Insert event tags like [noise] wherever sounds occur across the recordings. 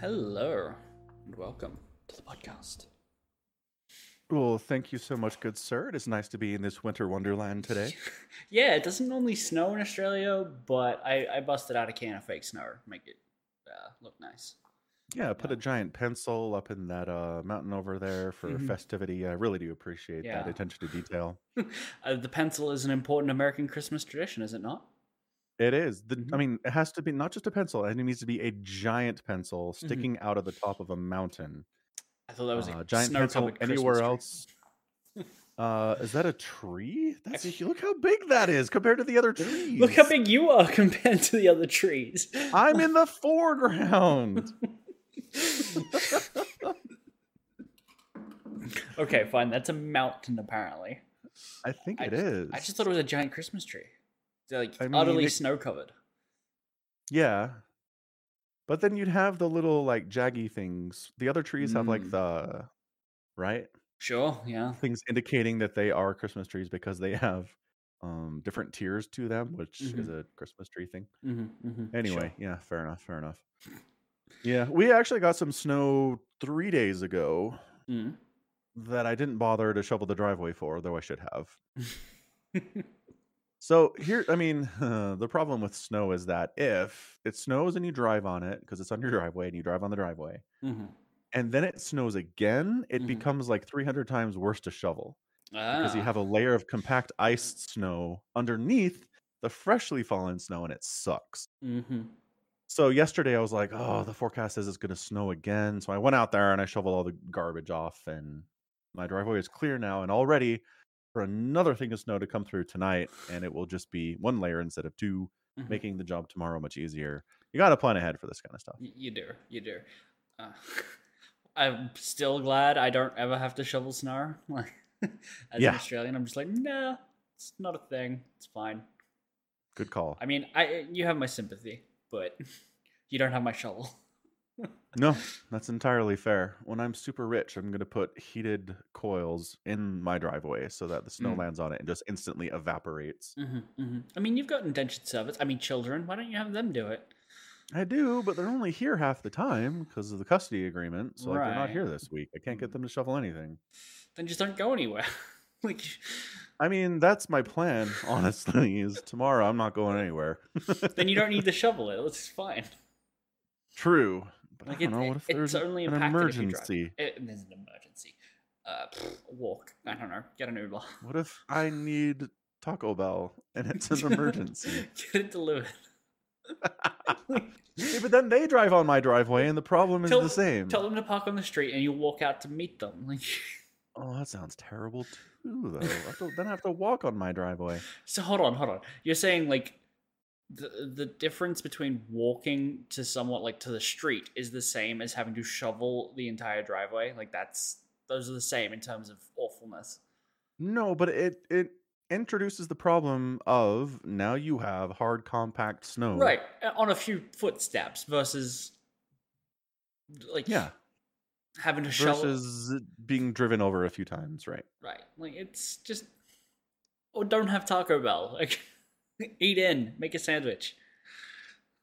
Hello and welcome to the podcast. Well, thank you so much, good sir. It is nice to be in this winter wonderland today. [laughs] Yeah, it doesn't normally snow in Australia, but I, I busted out a can of fake snow, to make it uh, look nice. Yeah, put a giant pencil up in that uh, mountain over there for Mhm. [laughs] festivity. I really do appreciate that attention to detail. [laughs] Uh, the pencil is an important American Christmas tradition, is it not? It is. The, Mhm. I mean, it has to be not just a pencil. It needs to be a giant pencil Mm-hmm. sticking out of the top of a mountain. I thought that was Uh, a giant pencil Christmas anywhere else. Uh, is that a tree? That's a, look how big that is compared to the other trees. [laughs] Look how big you are [laughs] compared to the other trees. I'm in the foreground. [laughs] okay, fine. That's a mountain, apparently. I think I it just- is. I just thought it was a giant Christmas tree. They're like I mean, utterly it- snow covered. Yeah. But then you'd have the little like jaggy things. The other trees have like Mm. the right Sure, yeah. things indicating that they are Christmas trees because they have um different tiers to them, which is a Christmas tree thing. Mm-hmm, mm-hmm. Anyway, yeah, fair enough, fair enough. [laughs] Yeah, we actually got some snow 3 days ago Mm. that I didn't bother to shovel the driveway for, though I should have. [laughs] So here, I mean, [laughs] the problem with snow is that if it snows and you drive on it because it's on your [laughs] driveway and you drive on the driveway, mm-hmm. and then it snows again, it Mhm. becomes like 300 times worse to shovel because you Ah. have a layer of compact ice snow underneath the freshly fallen snow and it sucks. Mm-hmm. So yesterday I was like, oh, the forecast says it's going to snow again. So I went out there and I shoveled all the garbage off and my driveway is clear now and all ready for another thing of snow to come through tonight and it will just be one layer instead of 2 Mhm. making the job tomorrow much easier. You got to plan ahead for this kind of stuff. You do, you do. Uh, [laughs] I'm still glad I don't ever have to shovel snow. [laughs] Like, as Yeah. an Australian, I'm just like, nah, it's not a thing. It's fine. Good call. I mean, I you have my sympathy, but [laughs] you don't have my shovel. No, that's entirely fair. When I'm super rich, I'm going to put heated coils in my driveway so that the snow Mm. lands on it and just instantly evaporates. hmm hmm I mean, you've got indentured servants. I mean, children. Why don't you have them do it? I do, but they're only here half the time because of the custody agreement. So like, they're not here this week. I can't get them to shovel anything. Then just don't go anywhere. [laughs] like, I mean, that's my plan, [laughs] honestly, is tomorrow I'm not going anywhere. then you don't need to [laughs] shovel it. It's fine. True. But Like I don't it, know what if it's there's only an impacted if you drive. emergency. It, there's an emergency. Uh, pfft, walk. I don't know. Get an Uber. What if I need Taco Bell and it's an [laughs] emergency? Get it delivered. [laughs] Yeah, but then they drive on my driveway and the problem is Tell- the same. Tell them to park on the street, and you walk out to meet them. Like, [laughs] Oh, that sounds terrible too, though. I have to, then I have to walk on my driveway. so hold on, hold on. You're saying like the the difference between walking to somewhat like to the street is the same as having to shovel the entire driveway. Like that's those are the same in terms of awfulness. No, but it it introduces the problem of now you have hard compact snow. Right, uh, on a few footsteps versus like Yeah. having to shovel. Versus being driven over a few times, right? Right. Like it's just or don't have Taco Bell. Like [laughs] [laughs] eat in, make a sandwich.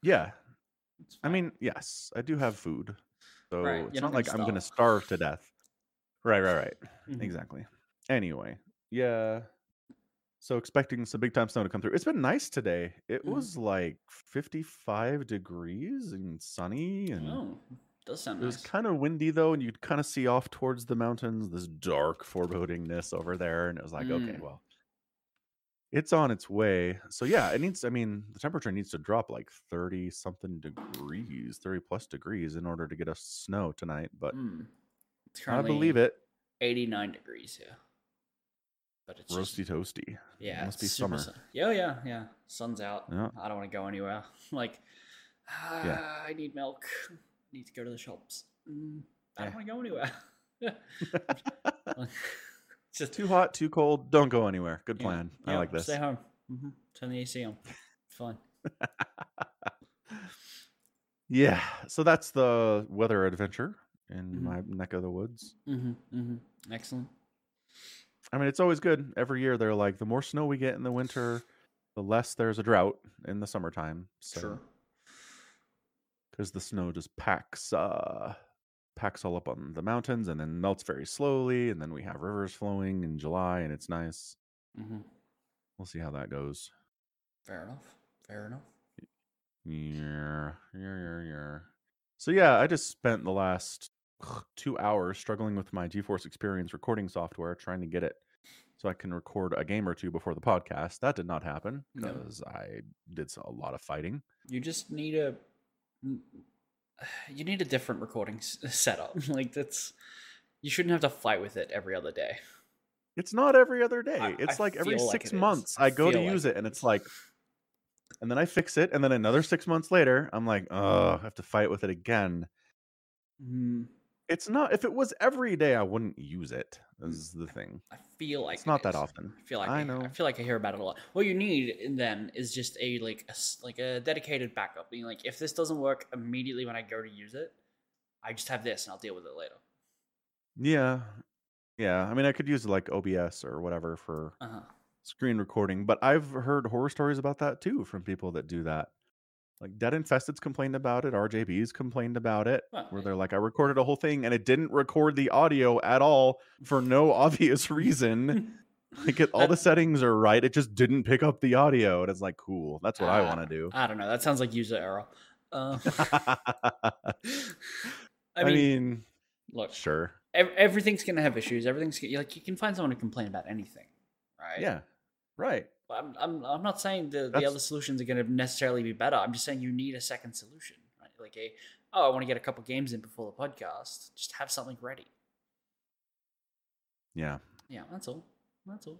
Yeah. I mean, yes, I do have food. So Right, it's not like I'm going to starve. to death. Right, right, right. Mhm. Exactly. Anyway, yeah. So expecting some big time snow to come through. It's been nice today. It Mhm. was like 55 degrees and sunny and Oh, does sound it was kind of windy though and you'd kind of see off towards the mountains this dark forebodingness over there and it was like, okay, Mm. well. It's on its way. So yeah, it needs I mean, the temperature needs to drop like 30 something degrees, 30 plus degrees in order to get us snow tonight, but Mm. I believe it. 89 degrees here. But it's just, Roasty toasty. yeah, must be summer. sun- Yeah, yeah, yeah. Sun's out. Yeah. I don't want to go anywhere. [laughs] Like, ah, I need milk. I need to go to the shops. Mm, I don't Eh. want to go anywhere. [laughs] [laughs] just Too hot, too cold, don't go anywhere. Good yeah, plan. I yeah, like this. Stay home. hmm Turn the AC on. It's fine. [laughs] Yeah, so that's the weather adventure. in Mhm. my neck of the woods. Mm-hmm. Mm-hmm. Excellent. I mean, it's always good. Every year they're like, the more snow we get in the winter, the less there's a drought in the summertime. So, Sure. because the snow just packs, uh, packs all up on the mountains and then melts very slowly, and then we have rivers flowing in July, and it's nice. Mm-hmm. We'll see how that goes. Fair enough. Fair enough. Yeah, yeah, yeah, yeah. So yeah, I just spent the last two hours struggling with my GeForce Experience recording software, trying to get it so I can record a game or two before the podcast. That did not happen No. because I did a lot of fighting. You just need a. You need a different recording s- [laughs] setup. [laughs] Like that's. You shouldn't have to fight with it every other day. It's not every other day. I- it's I like every like six is. months I I go to like use it it, and it's like, and then I fix it, and then another six months later, I'm like, oh, I have to fight with it again. Mm, It's not. If it was every day, I wouldn't use it. Is the thing. I feel like It's it not that often. I feel like I I, know. I feel like I hear about it a lot. What you need then is just a like a like a dedicated backup. Being like, if this doesn't work immediately when I go to use it, I just have this and I'll deal with it later. Yeah. Yeah. I mean, I could use like OBS or whatever for Uh huh. screen recording, but I've heard horror stories about that too from people that do that. Like Dead Infested's complained about it, RJB's complained about it, Well, where they're like, I recorded a whole thing and it didn't record the audio at all for no [laughs] obvious reason. [laughs] like it, all the settings are right, it just didn't pick up the audio. And it's like, cool, that's what I Ah, want to do. I don't know. That sounds like user error. Uh, [laughs] I, I mean, mean, look, sure. ev- everything's gonna have issues. Everything's like you can find someone to complain about anything, right? Yeah. Right. I'm, I'm, I'm not saying the, the other solutions are going to necessarily be better. I'm just saying you need a second solution, right? Like a, oh, I want to get a couple games in before the podcast. Just have something ready. Yeah. Yeah, that's all. That's all.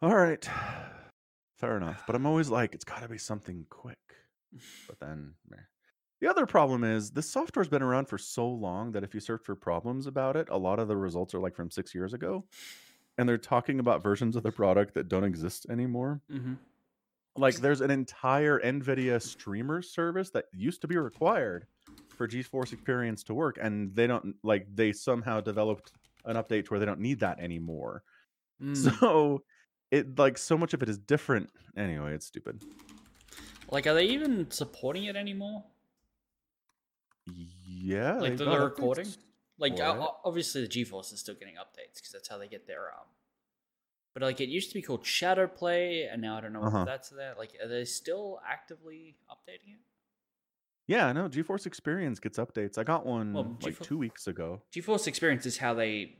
All right. Fair enough. But I'm always like, it's got to be something quick. But then, meh. the other problem is this software's been around for so long that if you search for problems about it, a lot of the results are like from six years ago. And they're talking about versions of the product that don't exist anymore. Mm-hmm. Like, there's an entire NVIDIA streamer service that used to be required for GeForce Experience to work. And they don't, like, they somehow developed an update to where they don't need that anymore. Mm. So it like so much of it is different. Anyway, it's stupid. like, are they even supporting it anymore? Yeah, Like they're recording? updates. Like, for o- it. o- obviously, the GeForce is still getting updates because that's how they get their um. But like, it used to be called Shadow Play, and now I don't know Uh-huh. if that's there. Like, are they still actively updating it? Yeah, no, GeForce Experience gets updates. I got one Well, like GeForce- two weeks ago. GeForce Experience is how they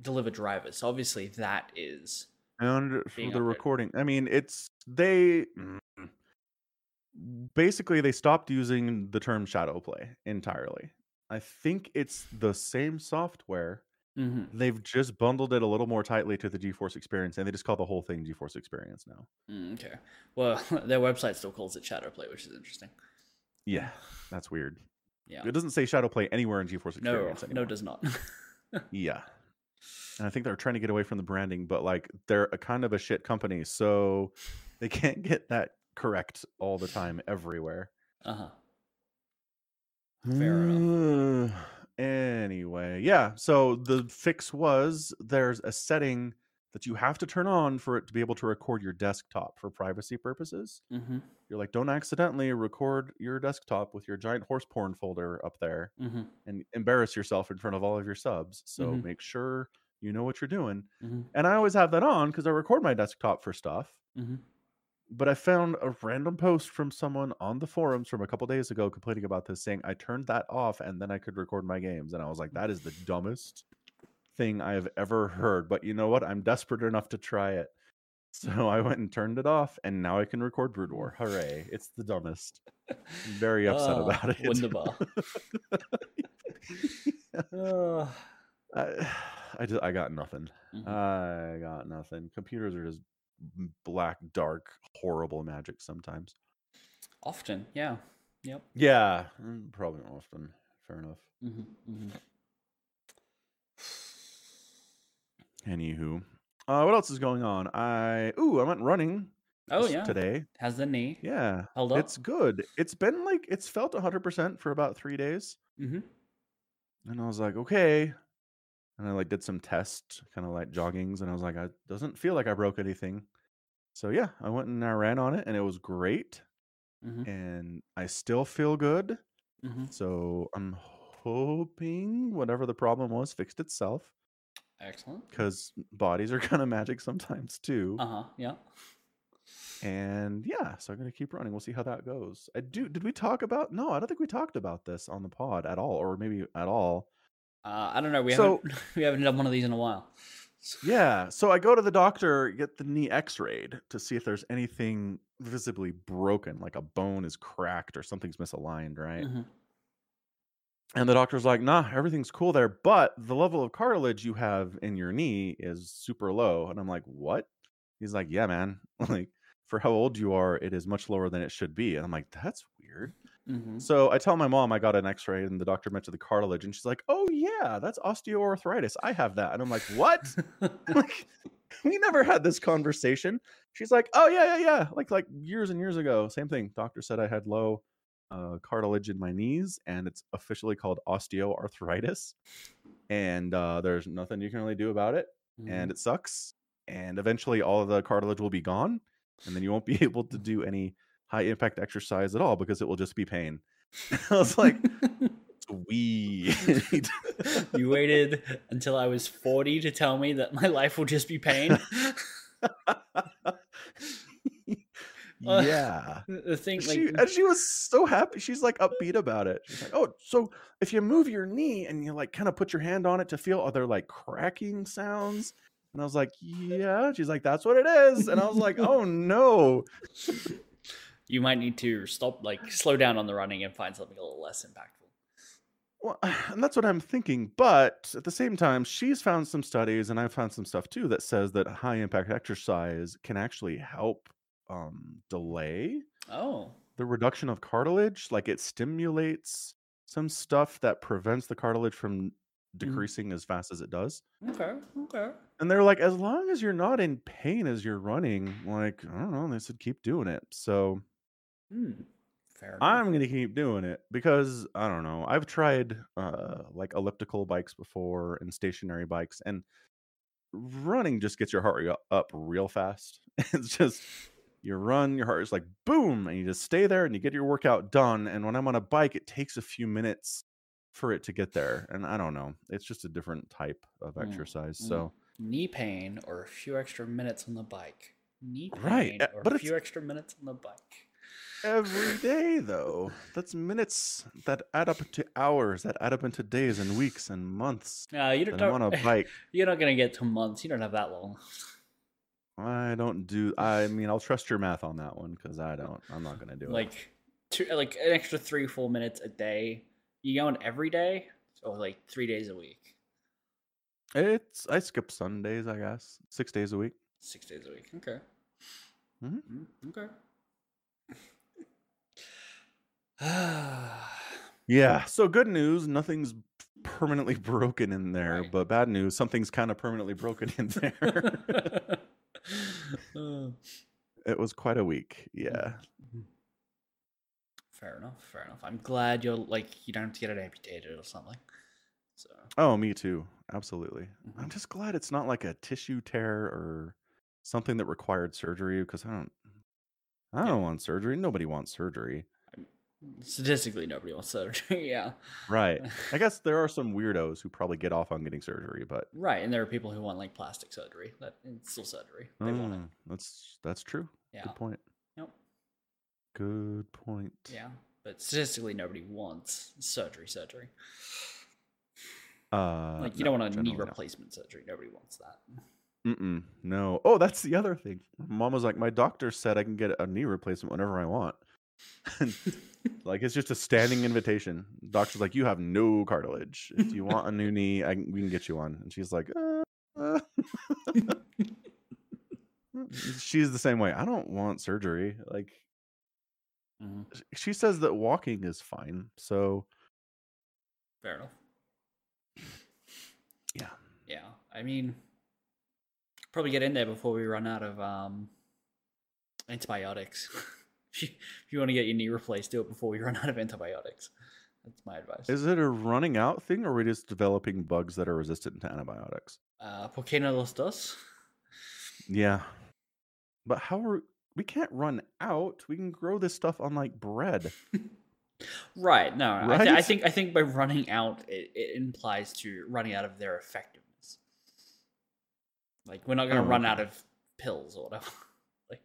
deliver drivers. So obviously, that is And for the updated. recording, I mean, it's they basically they stopped using the term shadow play entirely. I think it's the same software. mm-hmm. They've just bundled it a little more tightly to the GeForce Experience, and they just call the whole thing GeForce Experience now. Mm, okay. Well, [laughs] their website still calls it Shadowplay, which is interesting. Yeah, that's weird. Yeah. It doesn't say shadow play anywhere in GeForce Experience no, anymore. it does not. [laughs] Yeah. And I think they're trying to get away from the branding, but like they're a kind of a shit company, so they can't get that correct all the time everywhere. uh huh. Fair enough. anyway, yeah. So the fix was there's a setting that you have to turn on for it to be able to record your desktop for privacy purposes. Mm-hmm. You're like, don't accidentally record your desktop with your giant horse porn folder up there Mm-hmm. and embarrass yourself in front of all of your subs. So Mhm. make sure you know what you're doing. Mm-hmm. And I always have that on because I record my desktop for stuff. Mm-hmm. But I found a random post from someone on the forums from a couple days ago complaining about this, saying I turned that off and then I could record my games. And I was like, that is the dumbest thing I have ever heard. But you know what? I'm desperate enough to try it. [laughs] So I went and turned it off, and now I can record Brood War. Hooray! It's the dumbest. I'm very upset Ah, about it. wunderbar. Uh, [laughs] I, [sighs] I just I got nothing. mhm. I got nothing. Computers are just black, dark, horrible magic sometimes. Often, yeah. Yep. Yeah, mm, probably often. Fair enough. Mm-hmm. Mm-hmm. Anywho, uh, what else is going on? I ooh, I went running. Oh yeah. today. has the knee? Yeah, Held up. it's good. It's been like it's felt 100 percent for about three days. Mm-hmm. And I was like, okay. And I like did some tests, kind of like joggings, and I was like, I doesn't feel like I broke anything. So yeah, I went and I ran on it, and it was great. Mhm. And I still feel good. Mhm. So I'm hoping whatever the problem was fixed itself. Excellent. Because bodies are [laughs] kind of magic sometimes too. Uh huh. Yeah. And yeah, so I'm gonna keep running. We'll see how that goes. I do. Did we talk about? No, I don't think we talked about this on the pod at all, or maybe at all. Uh, I don't know. We So- haven't [laughs] we haven't done one of these in a while. Yeah. So I go to the doctor, get the knee X-rayed to see if there's anything visibly broken, like a bone is cracked or something's misaligned, right? Mhm. And the doctor's like, "Nah, everything's cool there, but the level of cartilage you have in your knee is super low." And I'm like, "What?" He's like, "Yeah, man. [laughs] Like for how old you are, it is much lower than it should be." And I'm like, "That's weird." Mhm. So I tell my mom I got an X-ray and the doctor mentioned the cartilage, and she's like, "Oh yeah, that's osteoarthritis. I have that." And I'm like, "What?" [laughs] like we never had this conversation. She's like, "Oh yeah, yeah, yeah." Like like years and years ago, same thing. Doctor said I had low uh, cartilage in my knees, and it's officially called osteoarthritis. And uh, there's nothing you can really do about it, Mhm. and it sucks. And eventually, all of the cartilage will be gone, and then you won't be [laughs] able to do any high impact exercise at all because it will just be pain. [laughs] I was like, [laughs] sweet. [laughs] you waited until I was 40 to tell me that my life will just be pain. yeah. the thing, like, she, and she was so happy. She's like upbeat about it. She's like, "Oh, so if you move your knee and you like kind of put your hand on it to feel, other like cracking sounds?" And I was like, "Yeah." She's like, "That's what it is." And I was like, "Oh no." You might need to stop, like, slow down on the running and find something a little less impactful. Well, [sighs] and that's what I'm thinking. But at the same time, she's found some studies, and I've found some stuff too that says that high impact exercise can actually help um, delay Oh, the reduction of cartilage. Like it stimulates some stuff that prevents the cartilage from decreasing as fast as it does. okay, okay. And they're like, as long as you're not in pain as you're running, like, I don't know, they said keep doing it. So Hmm. Fair enough. I'm gonna keep doing it because I don't know. I've tried uh like elliptical bikes before and stationary bikes, and running just gets your heart up real fast. [laughs] It's just you run, your heart is like boom, and you just stay there and you get your workout done. And when I'm on a bike, it takes a few minutes for it to get there. And I don't know. It's just a different type of Mm, exercise. mm. So Knee pain or a few extra minutes on the bike. Knee pain Right, uh, or but a few extra minutes on the bike. Every day though, that's minutes that add up to hours, that add up into days and weeks and months. Uh, you don't, I'm on a bike. [laughs] You're not gonna get to months. You don't have that long. I don't do. I mean, I'll trust your math on that one because I don't. I'm not gonna do it. like two, like an extra three, four minutes a day. You going every day or like three days a week? It's I skip Sundays, I guess. Six days a week. Six days a week. Okay. Mhm. Mm, Okay. Ah, [sighs] Yeah. So good news, nothing's permanently broken in there. Right. But bad news, something's kind of permanently broken in there. Uh, [laughs] it was quite a week. Yeah. fair enough. Fair enough. I'm glad you're like you don't have to get it amputated or something. So Oh, me too. Absolutely. I'm Mhm. just glad it's not like a tissue tear or something that required surgery because I don't. I don't want surgery. Nobody wants surgery. Statistically, nobody wants surgery. [laughs] yeah. Right. [laughs] I guess there are some weirdos who probably get off on getting surgery, but Right, and there are people who want like plastic surgery. That it's still surgery. They want it. Mm, That's that's true. Yeah. Good point. Yep. Good point. Yeah. But statistically, nobody wants surgery. Surgery. Uh, Like you no, don't want a knee replacement surgery. Nobody wants that. Mm-mm, no. Oh, that's the other thing. Mom was like, my doctor said I can get a knee replacement whenever I want. [laughs] Like it's just a standing invitation. Doctor's like, you have no cartilage. If you want a new [laughs] knee, I can, we can get you one. And she's like, uh, uh. [laughs] she's the same way. I don't want surgery. Like Mhm. she says that walking is fine. So Fair enough. yeah. Yeah. I mean, probably get in there before we run out of um, antibiotics. [laughs] if you, want to get your knee replaced, do it before we run out of antibiotics. That's my advice. Is it a running out thing, or are we just developing bugs that are resistant to antibiotics? uh, ¿Por qué no los dos? Yeah, but how are we can't run out? We can grow this stuff on like bread. [laughs] Right. No, no, I, th- I think I think by running out, it, it implies to running out of their effectiveness. Like we're not going to Oh, run okay. out of pills or whatever. [laughs] like,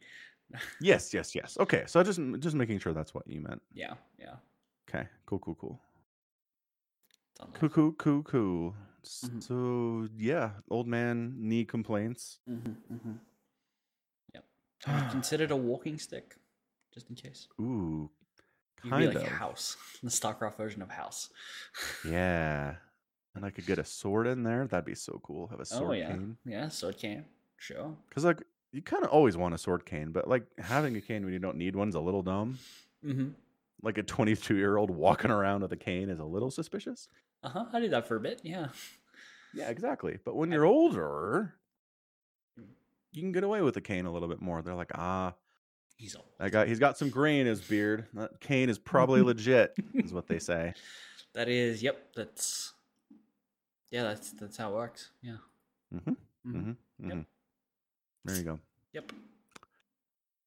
yes, yes, yes. Okay, so just just making sure that's what you meant. yeah, yeah. Okay, cool, cool, cool, cool, cool, cool, cool. Mhm. So yeah, old man knee complaints. Mhm, mhm. Yep. [sighs] Considered a walking stick, just in case? Ooh, You'd kind be like of. House, [laughs] the StarCraft version of House. Yeah, and I could get a [laughs] sword in there. That'd be so cool. Have a sword oh yeah, cane. yeah. So it can sure. Because like you kind of always want a sword cane, but like having a cane when you don't need one's a little dumb. Mm-hmm. Like a 22 year old walking around with a cane is a little suspicious. Uh huh. I did that for a bit. Yeah. Yeah, exactly. But when you're older, you can get away with a cane a little bit more. They're like, ah, He's old. that guy, he's got some gray in his beard. That cane is probably [laughs] legit, is what they say. That is. Yep. That's. Yeah. That's that's how it works. Yeah. Mm hmm Mm-hmm. mm-hmm. Yep. There you go. Yep.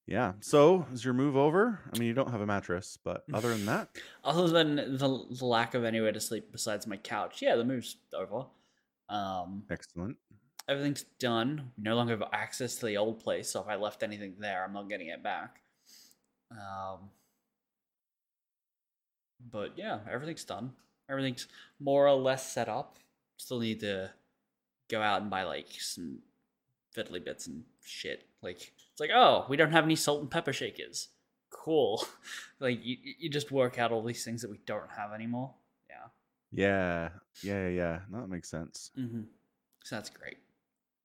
Yeah. So is your move over? I mean, you don't have a mattress, but [laughs] other than that, Other than the, the lack of anywhere to sleep besides my couch, yeah, the move's over. Um, excellent. everything's done. We no longer have access to the old place, so if I left anything there, I'm not getting it back. Um, but yeah, everything's done. Everything's more or less set up. Still need to go out and buy like some fiddly bits and shit. Like it's like, oh, we don't have any salt and pepper shakers. Cool. [laughs] like you, you just work out all these things that we don't have anymore. Yeah. Yeah. Yeah. Yeah. No, that makes sense. Mm-hmm. So that's great.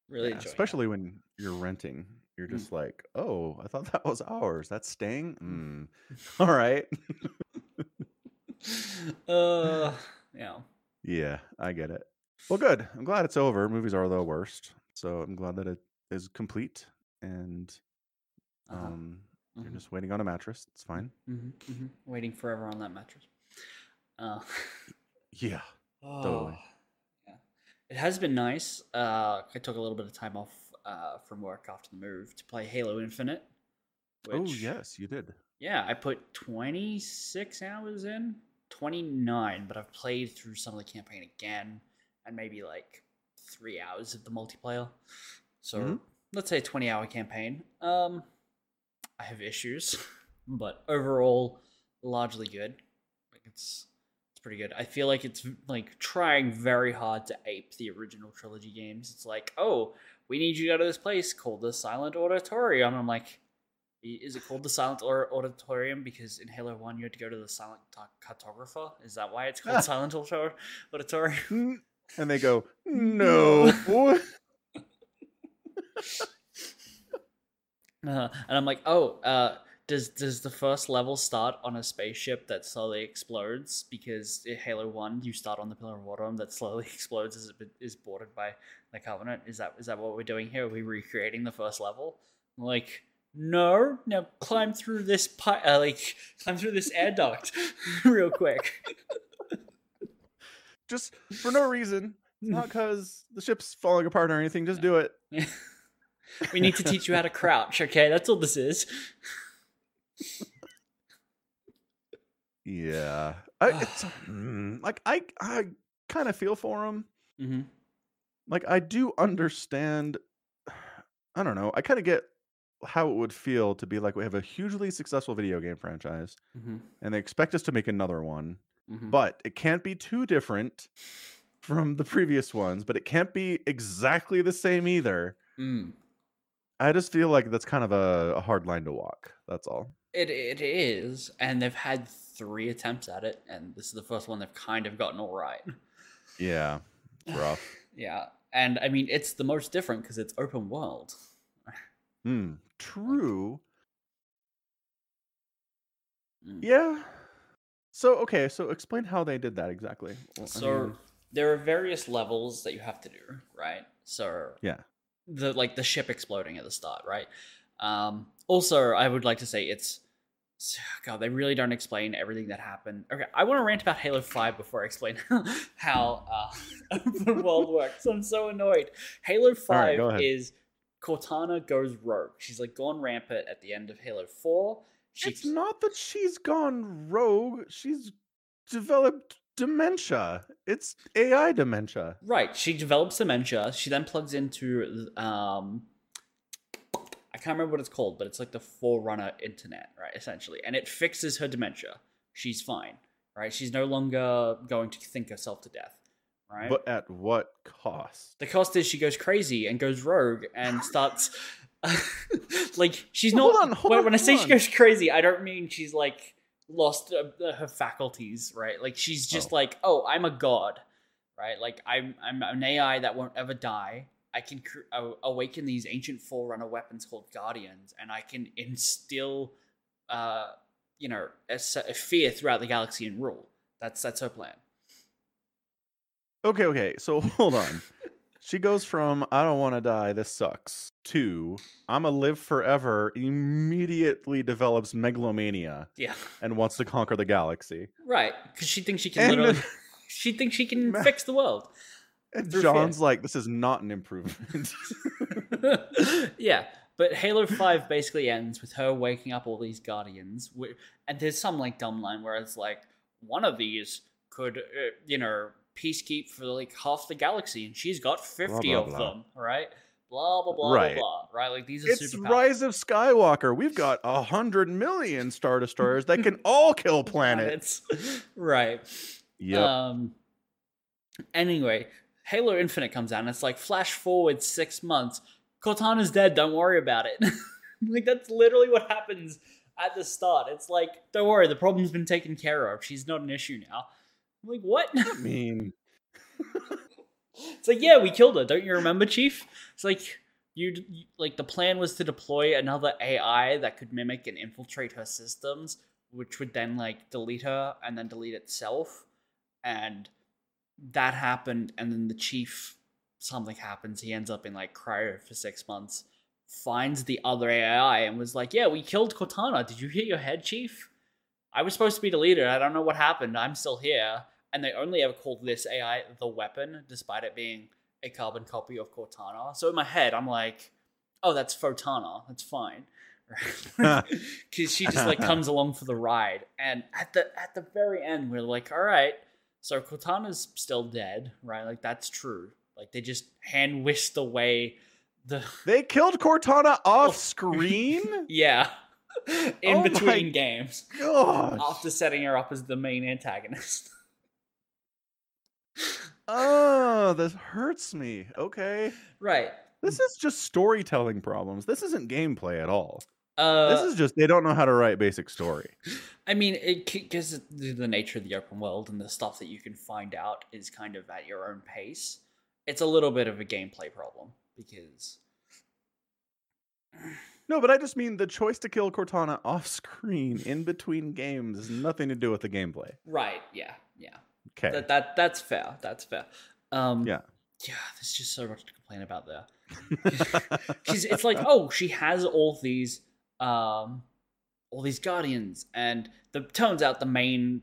Really Yeah, especially when you're renting. You're Mm. just like, oh, I thought that was ours. That's staying. Mm. [laughs] All right. [laughs] uh, yeah. yeah, I get it. Well, good. I'm glad it's over. Movies are the worst, so I'm glad that it is complete and Uh-huh. um, you're Mhm. just waiting on a mattress. It's fine. hmm hmm Waiting forever on that mattress. Uh, Yeah. Totally. oh, Yeah. It has been nice. Uh, I took a little bit of time off uh, from work after the move to play Halo Infinite. oh yes, you did. Yeah, I put 26 hours in. 29, but I've played through some of the campaign again and maybe like three hours of the multiplayer. So Mhm. let's say a 20 hour campaign. Um, I have issues, [laughs] but overall, largely good. Like it's it's pretty good. I feel like it's like trying very hard to ape the original trilogy games. It's like, oh, we need you to go to this place called the Silent Auditorium. I'm like, is it called the Silent Auditorium because in Halo One you had to go to the Silent Cartographer? Is that why it's called [laughs] Silent Auditorium? [laughs] And they go, no. [laughs] Uh, and I'm like, oh, uh, does does the first level start on a spaceship that slowly explodes? Because in Halo One, you start on the Pillar of Autumn that slowly [laughs] explodes as it is boarded by the Covenant. Is that is that what we're doing here? Are we recreating the first level? I'm like, no. Now climb through this pi- uh, like climb through this air duct [laughs] real quick. just for no reason. Not because the ship's falling apart or anything. Just do it. We need to teach you how to crouch. Okay, that's all this is. Yeah. I, [sighs] it's, mm, like I, I kind of feel for him. Mm-hmm. Like I do understand. [sighs] I don't know. I kind of get how it would feel to be like we have a hugely successful video game franchise Mm-hmm. and they expect us to make another one, Mm-hmm. but it can't be too different from the previous ones, but it can't be exactly the same either. Mm. I just feel like that's kind of a, a hard line to walk. That's all. It it is, and they've had three attempts at it, and this is the first one they've kind of gotten all right. [laughs] Yeah. Rough. [sighs] Yeah, and I mean it's the most different because it's open world. Hmm. True. Mm. Yeah. So okay, so explain how they did that exactly. Well, I So mean, there are various levels that you have to do, right? So yeah. The like the ship exploding at the start, right? Um, also, I would like to say it's [sighs] God, they really don't explain everything that happened. Okay, I want to rant about Halo 5 before I explain [laughs] how uh, [laughs] open world works. I'm so annoyed. Halo 5 right, is Cortana goes rogue. She's like gone rampant at the end of Halo 4. She, It's not that she's gone rogue. She's developed dementia. It's AI dementia. Right. She develops dementia. She then plugs into um I can't remember what it's called, but it's like the Forerunner internet, right, essentially. And it fixes her dementia. She's fine. Right? She's no longer going to think herself to death. Right? But at what cost? the cost is she goes crazy and goes rogue and starts [laughs] [laughs] like she's Hold not on, hold when, on, when I say hold she goes crazy, I don't mean she's like lost uh, her faculties, right? Like she's just Oh. like, "Oh, I'm a god." Right? Like I'm I'm an AI that won't ever die. I can cr- a- awaken these ancient forerunner weapons called guardians and I can instill uh you know, a fear throughout the galaxy and rule. That's that's her plan. Okay, okay. So [laughs] hold on. She goes from I don't want to die, this sucks, to I'm a live forever, immediately develops megalomania Yeah. and wants to conquer the galaxy. Right, because she thinks she can And literally, [laughs] she thinks she can Ma- fix the world. And Through fear. John's like, this is not an improvement. [laughs] yeah, but Halo Five basically ends with her waking up all these guardians, and there's some like dumb line where it's like one of these could, uh, you know, peacekeep for like half the galaxy, and she's got fifty blah, of blah. them, right? Blah blah blah Right. blah blah. Right, like these are it's super Rise of Skywalker. We've got a hundred million Star Destroyers that can [laughs] all kill planets. [laughs] right? Yep. Um. Anyway, Halo Infinite comes out, and it's like flash forward six months. Cortana's dead. Don't worry about it. [laughs] like that's literally what happens at the start. It's like, don't worry, the problem's been taken care of. She's not an issue now. I'm like, what? I [laughs] mean, it's like, yeah, we killed her. Don't you remember, Chief? It's like you like the plan was to deploy another AI that could mimic and infiltrate her systems, which would then like delete her and then delete itself. And that happened, and then the chief something happens. He ends up in like cryo for six months, finds the other AI, and was like, "Yeah, we killed Cortana. Did you hit your head, Chief? I was supposed to be deleted. I don't know what happened. I'm still here." And they only ever called this AI the weapon, despite it being a carbon copy of Cortana. So in my head, I'm like, "Oh, that's Photana. That's fine." [laughs] [laughs] because she just like comes along for the ride and at the at the very end we're like all right so cortana's still dead right like that's true like they just hand whisked away the [laughs] they killed Cortana off screen. yeah in Oh between games Gosh. after setting her up as the main antagonist Oh, this hurts me. Okay. right This is just storytelling problems. This isn't gameplay at all. uh this is just they don't know how to write basic story. I mean, it because the, the nature of the open world and the stuff that you can find out is kind of at your own pace. It's a little bit of a gameplay problem because [sighs] No, but I just mean the choice to kill Cortana off screen in between games has nothing to do with the gameplay. right, yeah, yeah, Okay. that that that's fair. That's fair. Um, Yeah. yeah. There's just so much to complain about there. [laughs] [laughs] She's it's like oh she has all these um all these guardians and the turns out the main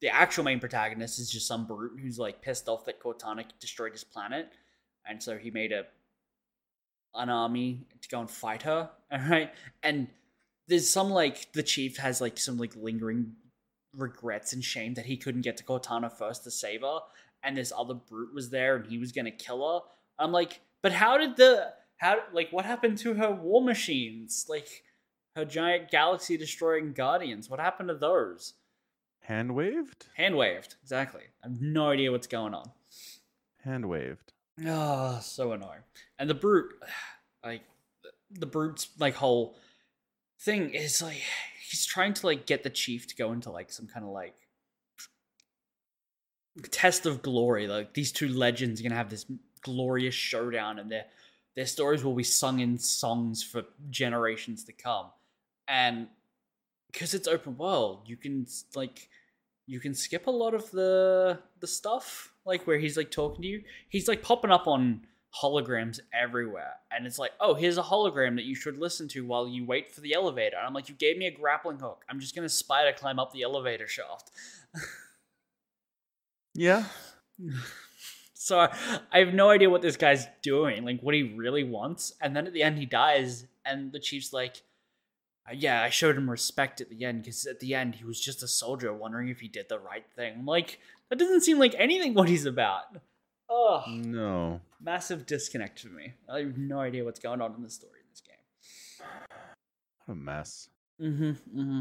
the actual main protagonist is just some brute who's like pissed off that Cortana destroyed his planet and so he made a an army to go and fight her [laughs] all right and there's some like the chief has like some like lingering regrets and shame that he couldn't get to Cortana first to save her and this other brute was there and he was gonna kill her I'm like, but how did the how like what happened to her war machines? Like her giant galaxy destroying guardians. What happened to those? Hand waved? Hand waved. Exactly. I have no idea what's going on. Hand waved. Oh, ah, so annoying. And the brute, [sighs] like the- the brute's like whole thing is like he's trying to like get the chief to go into like some kind of like test of glory. Like these two legends are gonna have this glorious showdown, and their their stories will be sung in songs for generations to come. And because it's open world, you can like you can skip a lot of the the stuff like where he's like talking to you. He's like popping up on holograms everywhere. And it's like, oh, here's a hologram that you should listen to while you wait for the elevator. And I'm like, you gave me a grappling hook. I'm just gonna spider climb up the elevator shaft. Yeah. [laughs] so I, I have no idea what this guy's doing, like what he really wants. And then at the end, he dies, and the chief's like, "Uh, "Yeah, I showed him respect at the end because at the end he was just a soldier wondering if he did the right thing." I'm like, that doesn't seem like anything what he's about. Oh, No. Massive disconnect for me. I have no idea what's going on in the story in this game. What a mess. Mm-hmm. Mm-hmm.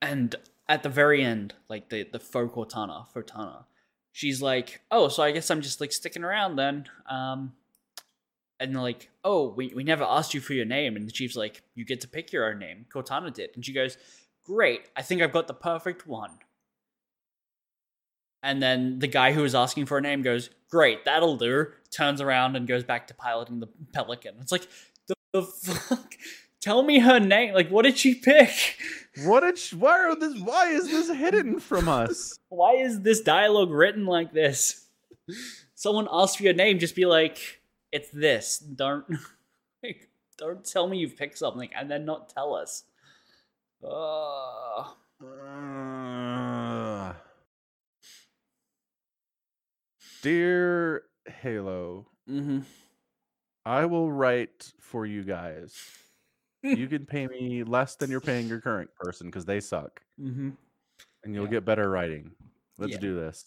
And at the very end, like the the folk Cortana, Fotana, she's like, "Oh, so I guess I'm just like sticking around then." Um, and they're like, "Oh, we we never asked you for your name," and the chief's like, "You get to pick your own name." Cortana did, and she goes, "Great, I think I've got the perfect one." And then the guy who was asking for a name goes, "Great, that'll do." Turns around and goes back to piloting the Pelican. It's like, the, the fuck. Tell me her name. Like, what did she pick? What did sh- why are this why is this hidden from us? [laughs] Why is this dialogue written like this? Someone asks for your name, just be like, "It's this." Don't, [laughs] like, don't tell me you've picked something and then not tell us. Uh, Dear Halo, mm-hmm. I will write for you guys. you can pay [laughs] me less than you're paying your current person because they suck, Mm-hmm. and you'll Yeah. get better writing. Let's Yeah. do this.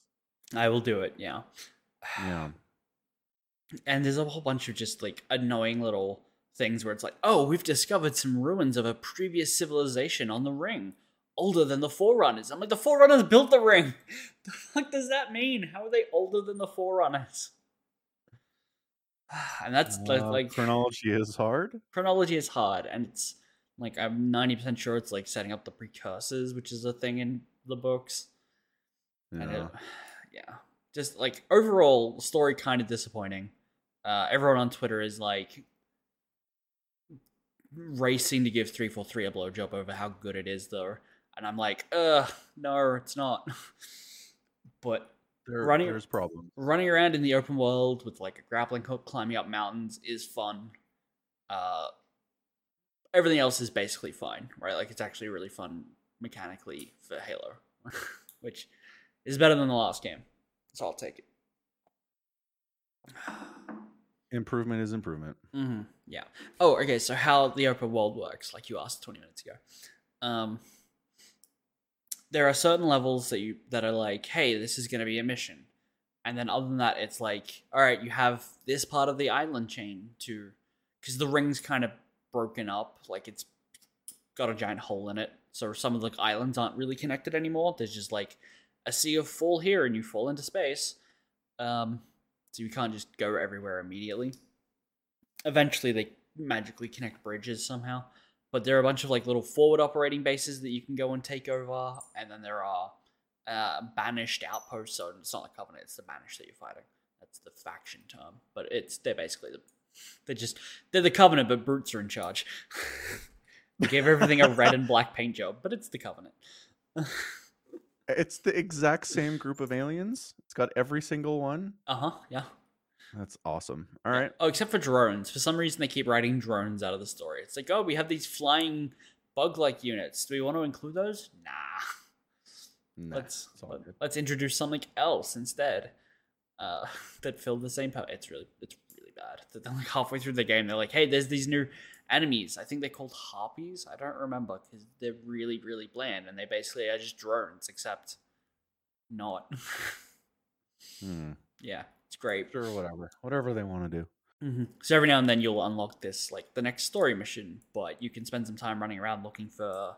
I will do it. Yeah. Yeah. [sighs] And there's a whole bunch of just like annoying little things where it's like, oh, we've discovered some ruins of a previous civilization on the ring, older than the Forerunners. I'm like, the Forerunners built the ring. [laughs] The fuck does that mean? How are they older than the Forerunners? [sighs] And that's like, Uh, like chronology is hard. chronology is hard, and it's like I'm 90% sure it's like setting up the precursors, which is a thing in the books. And Yeah. it, [sighs] yeah, just like overall story kind of disappointing. Uh, everyone on Twitter is like racing to give three four three a blowjob over how good it is, though, and I'm like, ugh, no, it's not. [laughs] but There, running- there's problems. running around in the open world with like a grappling hook, climbing up mountains is fun. Uh, everything else is basically fine, right? Like it's actually really fun mechanically for Halo, [laughs] which is better than the last game. So I'll take it. Improvement is improvement. hmm Yeah. Oh, okay. So how the open world works, like you asked twenty minutes ago. Um, there are certain levels that you that are like, hey, this is going to be a mission, and then other than that, it's like, all right, you have this part of the island chain to, because the ring's kind of broken up, like it's got a giant hole in it, so some of the islands aren't really connected anymore. There's just like a sea of fall here, and you fall into space. Um, so you can't just go everywhere immediately eventually they magically connect bridges somehow but there are a bunch of like little forward operating bases that you can go and take over and then there are uh, banished outposts. So it's not the covenant it's the banished that you're fighting. That's the faction term but it's they're basically the they're just they're the covenant but brutes are in charge. [laughs] They gave everything a red and black paint job but it's the covenant. [laughs] It's the exact same group of aliens. It's got every single one. uh-huh yeah That's awesome. All right. Oh, except for drones. For some reason, they keep writing drones out of the story. It's like, oh, we have these flying bug-like units. Do we want to include those? Nah. Nah, let's let's introduce something else instead. Uh, [laughs] that fill the same power. It's really it's really bad. That Then like halfway through the game, they're like, hey, there's these new enemies. I think they're called harpies. I don't remember because they're really really bland and they basically are just drones, except not. [laughs] Hmm. yeah, it's great. Sure, whatever. Whatever they want to do. hmm So every now and then you'll unlock this like the next story mission, but you can spend some time running around looking for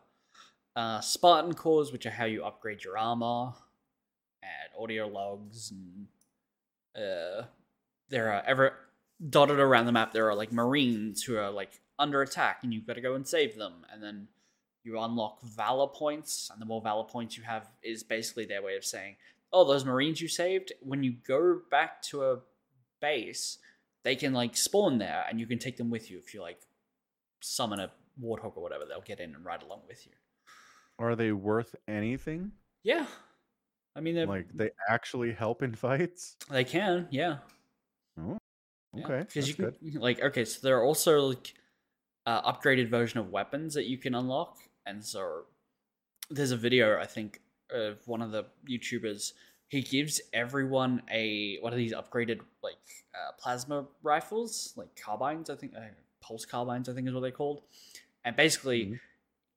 uh, Spartan cores, which are how you upgrade your armor, and audio logs, and uh, there are ever dotted around the map. There are like Marines who are like under attack, and you've got to go and save them, and then you unlock valor points, and the more valor points you have is basically their way of saying, "Oh, those Marines you saved, when you go back to a base." they can like spawn there and you can take them with you if you like summon a warthog or whatever they'll get in and ride along with you Are they worth anything? yeah i mean Like they actually help in [laughs] fights? they can yeah Okay, because that's you can good. like okay, so there are also like uh, upgraded version of weapons that you can unlock, and so there's a video I think of one of the YouTubers. He gives everyone a one of these upgraded like uh, plasma rifles, like carbines. I think uh, pulse carbines. I think is what they're called, and basically Mhm.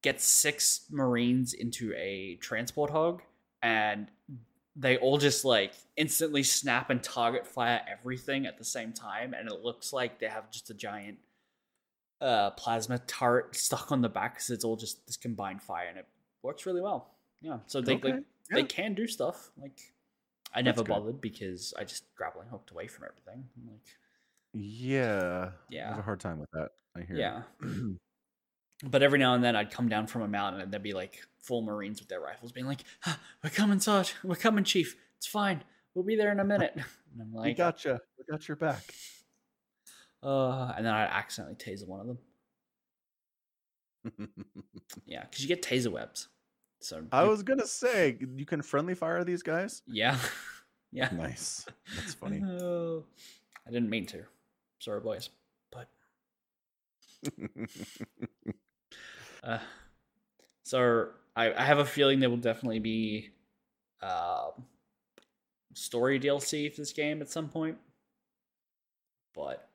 gets six Marines into a transport hog, and they all just like instantly snap and target fire everything at the same time, and it looks like they have just a giant uh, plasma turret stuck on the back because it's all just this combined fire, and it works really well. Yeah, so they Okay, like, they can do stuff. Like I never bothered because I just grappling hooked away from everything. I'm like Yeah, I have a hard time with that. I hear. yeah. [clears throat] But every now and then I'd come down from a mountain and there'd be like full Marines with their rifles being like, "Ah, We're coming, Sarge. We're coming, Chief. It's fine. We'll be there in a [laughs] minute. [laughs] And I'm like we gotcha. We got your back. uh, and then I'd accidentally taser one of them. [laughs] Yeah, because you get taser webs. So I was gonna say you can friendly fire these guys. yeah, [laughs] yeah. Nice. That's funny. Oh, I didn't mean to. Sorry, boys. But [laughs] uh, so I, I have a feeling there will definitely be um story DLC for this game at some point. But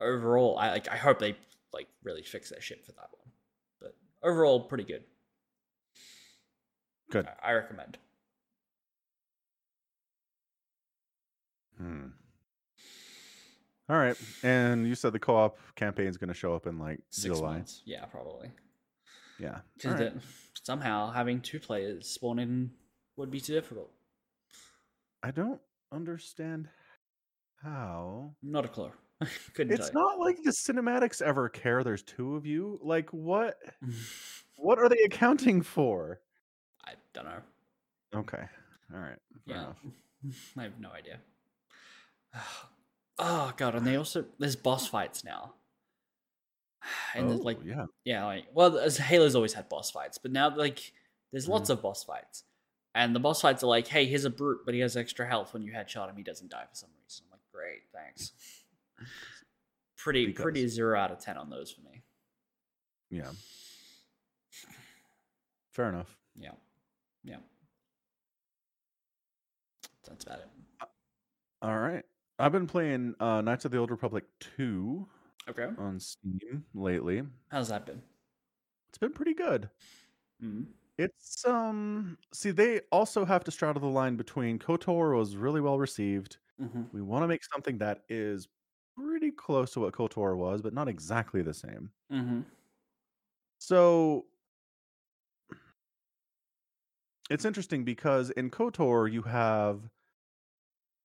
overall, I like. I hope they like really fix their shit for that one. But overall, pretty good. Good. I, recommend. Hmm. All right, and you said the co-op campaign is going to show up in like Six July. months, yeah, probably. Yeah. Because right. somehow having two players spawn in would be too difficult. I don't understand how. Not a clue. [laughs] Couldn't It's not like the cinematics ever care. There's two of you. Like what? [laughs] What are they accounting for? I don't know. Okay. All right. Fair yeah, enough. [laughs] I have no idea. Oh god, and they also there's boss fights now. And Oh, like yeah. yeah, like well, as Halo's always had boss fights, but now like there's Mm-hmm. lots of boss fights, and the boss fights are like, hey, here's a brute, but he has extra health when you headshot him, he doesn't die for some reason. I'm like, great, thanks. [laughs] Pretty Because- pretty zero out of ten on those for me. Yeah. Fair enough. Yeah, yeah. That's about it. All right. I've been playing uh, Knights of the Old Republic 2 Okay, on Steam lately. how's that been? It's been pretty good. Mm. It's um see they also have to straddle the line between KOTOR was really well received. hmm We want to make something that is pretty close to what KOTOR was, but not exactly the same. hmm So it's interesting because in KOTOR you have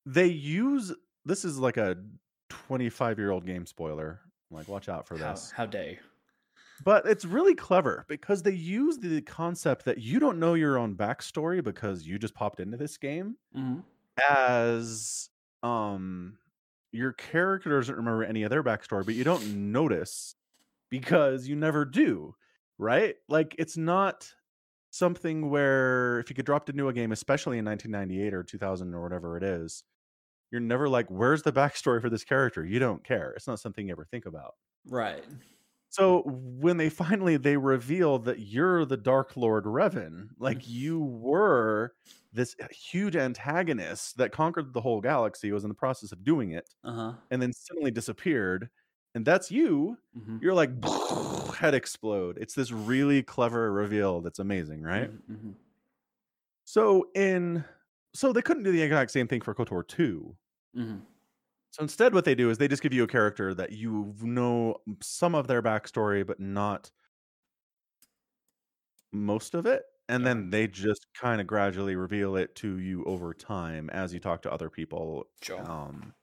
they use this is like a 25 year old game spoiler. Like watch out for this. how dare you? But it's really clever because they use the concept that you don't know your own backstory because you just popped into this game hmm as um your character doesn't remember any of their backstory, but you don't notice because you never do, right? Like it's not something where if you get dropped into a game, especially in 1998 or 2000 or whatever it is, you're never like, "Where's the backstory for this character?" You don't care. It's not something you ever think about. Right. So when they finally they reveal that you're the Dark Lord Revan, like [laughs] you were this huge antagonist that conquered the whole galaxy, was in the process of doing it, Uh huh. and then suddenly disappeared, and that's you. hmm You're like [laughs] head explode. It's this really clever reveal that's amazing, right? hmm So in so they couldn't do the exact same thing for KOTOR 2. hmm So instead, what they do is they just give you a character that you know some of their backstory, but not most of it. And then they just kind of gradually reveal it to you over time as you talk to other people Sure. um,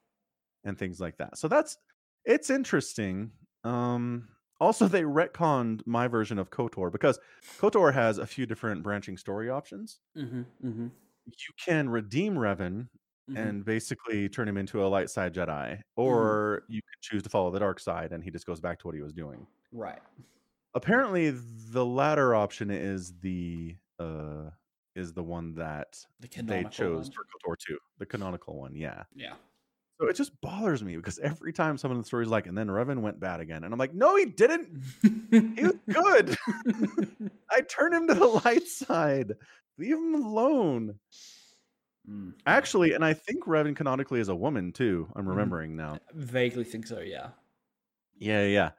and things like that. So that's it's interesting. Um, also, they retconned my version of KOTOR because KOTOR has a few different branching story options. hmm hmm You can redeem Revan and basically turn him into a light side Jedi, or you can choose to follow the dark side, and he just goes back to what he was doing. right. Apparently, the latter option is the uh is the one that The they chose one. for KOTOR 2, the canonical one. Yeah. Yeah. So it just bothers me because every time someone in the story is like, and then Revan went bad again. And I'm like, no, he didn't. He was good. [laughs] I turned him to the light side. Leave him alone. Mm, Actually, and I think Revan canonically is a woman too. I'm Mhm. remembering now. vaguely think so. Yeah. Yeah, yeah.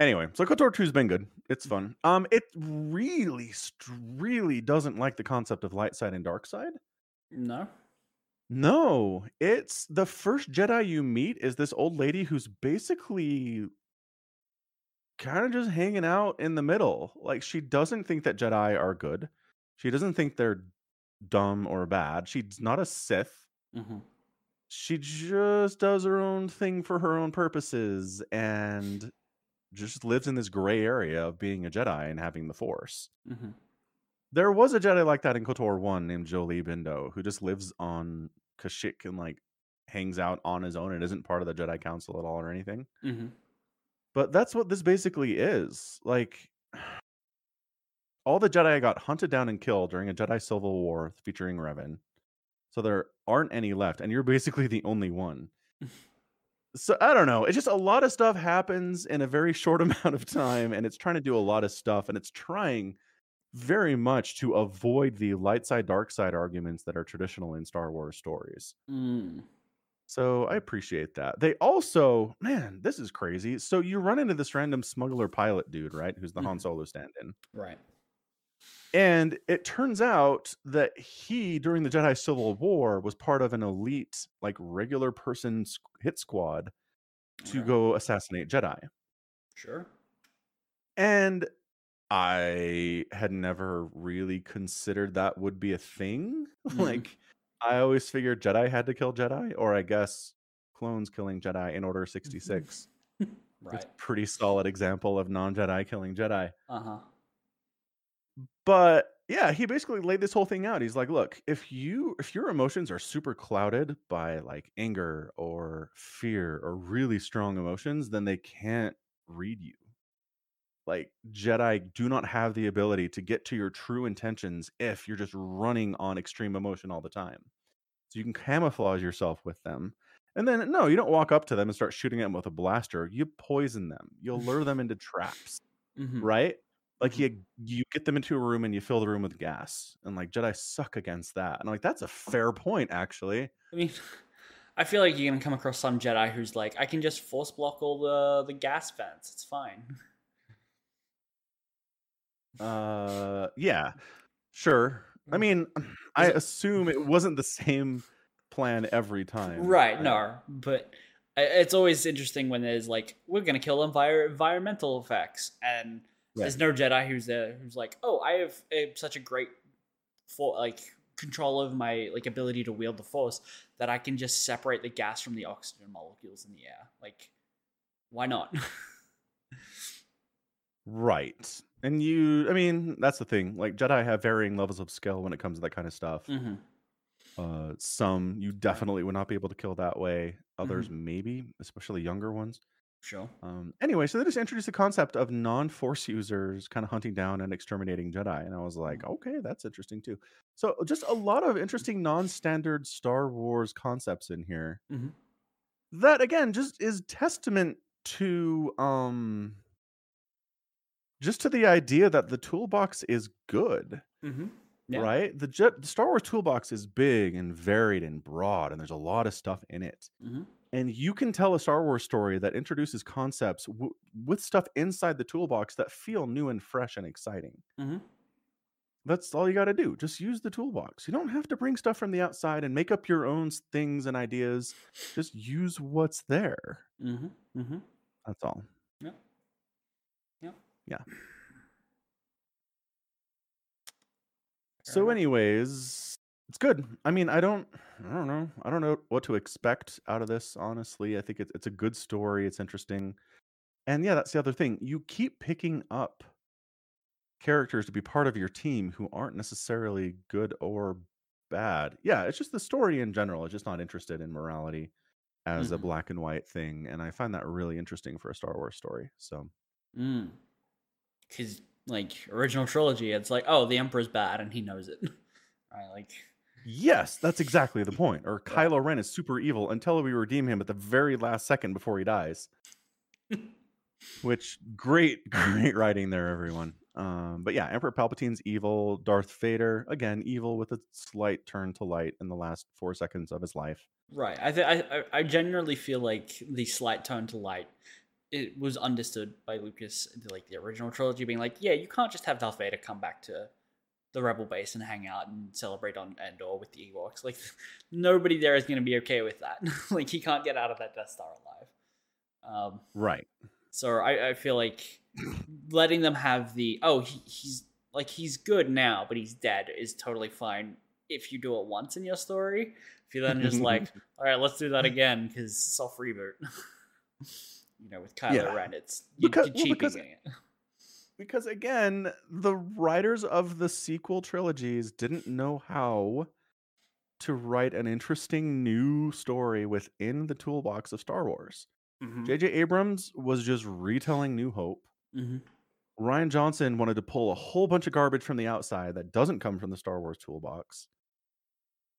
Anyway, so KOTOR 2's been good. It's fun. Um, it really, really doesn't like the concept of light side and dark side. No. No, it's the first Jedi you meet is this old lady who's basically kind of just hanging out in the middle. Like she doesn't think that Jedi are good. She doesn't think they're dumb or bad. She's not a Sith. hmm She just does her own thing for her own purposes and just lives in this gray area of being a Jedi and having the Force. hmm There was a Jedi like that in KOTOR 1 named Jolee Bindo who just lives on Kashyyyk and like hangs out on his own and isn't part of the Jedi Council at all or anything. hmm But that's what this basically is. Like [sighs] all the Jedi got hunted down and killed during a Jedi Civil War featuring Revan. So there aren't any left, and you're basically the only one. [laughs] so I don't know. It's just a lot of stuff happens in a very short [laughs] amount of time, and it's trying to do a lot of stuff, and it's trying very much to avoid the light side, dark side arguments that are traditional in Star Wars stories. Mm. So I appreciate that. They also, man, this is crazy. So you run into this random smuggler pilot dude, right? Who's the Han Mhm. Solo stand-in. Right. And it turns out that he, during the Jedi Civil War, was part of an elite, like regular person hit squad to Okay. go assassinate Jedi. Sure. And I had never really considered that would be a thing. [laughs] Mhm. like, I always figured Jedi had to kill Jedi, or I guess clones killing Jedi in Order 66. [laughs] Right. It's a pretty solid example of non Jedi killing Jedi. Uh huh. But yeah, he basically laid this whole thing out. He's like, look, if you if your emotions are super clouded by like anger or fear or really strong emotions, then they can't read you. Like Jedi do not have the ability to get to your true intentions if you're just running on extreme emotion all the time. So you can camouflage yourself with them. And then no, you don't walk up to them and start shooting at them with a blaster. You poison them. You'll lure them into traps hmm right? Like Mhm. you you get them into a room and you fill the room with gas, and like Jedi suck against that. And I'm like, that's a fair point, actually. I mean, [laughs] I feel like you're gonna come across some Jedi who's like, I can just force block all the the gas vents. It's fine. [laughs] Uh, yeah, sure. I Mm. mean, [clears throat] I assume it wasn't the same plan every time, Right. No. But it's always interesting when there's like, we're gonna kill them via environmental effects, and there's no Jedi who's there who's like, oh, I have uh, such a great for like control over my like ability to wield the force that I can just separate the gas from the oxygen molecules in the air. Like, why not? [laughs] Right. And you, I mean, that's the thing. Like Jedi have varying levels of skill when it comes to that kind of stuff. hmm Uh, some you definitely would not be able to kill that way. Others Mm-hmm. maybe, especially younger ones. Sure. Um, anyway, so they just introduced the concept of non-force users kind of hunting down and exterminating Jedi, and I was like, Mm. okay, that's interesting too. So just a lot of interesting non-standard Star Wars concepts in here. Mhm. That again just is testament to um just to the idea that the toolbox is good, Mm-hmm. Yeah. right? The, the Star Wars toolbox is big and varied and broad, and there's a lot of stuff in it hmm and you can tell a Star Wars story that introduces concepts w- with stuff inside the toolbox that feel new and fresh and exciting. Mhm. That's all you got to do. Just use the toolbox. You don't have to bring stuff from the outside and make up your own things and ideas. Just use what's there. Mm-hmm. Mm-hmm. That's all. Yeah. So, anyways, it's good. I mean, I don't, I don't know. I don't know what to expect out of this. Honestly, I think it's it's a good story. It's interesting, and yeah, that's the other thing. You keep picking up characters to be part of your team who aren't necessarily good or bad. Yeah, it's just the story in general. It's just not interested in morality as a Mhm. black and white thing, and I find that really interesting for a Star Wars story. So, Mm. Because like original trilogy, it's like, oh, the Emperor's bad and he knows it. [laughs] right? Like, Yes, that's exactly the [laughs] point. Or Kylo Ren is super evil until we redeem him at the very last second before he dies. [laughs] Which great, great writing there, everyone. Um, but yeah, Emperor Palpatine's evil. Darth Vader again evil with a slight turn to light in the last four seconds of his life. Right. I, th- I I- I genuinely feel like the slight turn to light it was understood by Lucas, like the original trilogy, being like, yeah, you can't just have Darth Vader come back to the Rebel base and hang out and celebrate on Endor with the Ewoks. Like, [laughs] nobody there is going to be okay with that. [laughs] like, he can't get out of that Death Star alive. Um, Right. so I, I feel like letting them have the oh he, he's like he's good now, but he's dead is totally fine if you do it once in your story. If you then just [laughs] like, all right, let's do that again because soft reboot. You know, with Kylo Yeah. Ren, it's you, Because- well, because- it. [laughs] because again, the writers of the sequel trilogies didn't know how to write an interesting new story within the toolbox of Star Wars. J.J. Abrams was just retelling New Hope. Mhm. Rian Johnson wanted to pull a whole bunch of garbage from the outside that doesn't come from the Star Wars toolbox.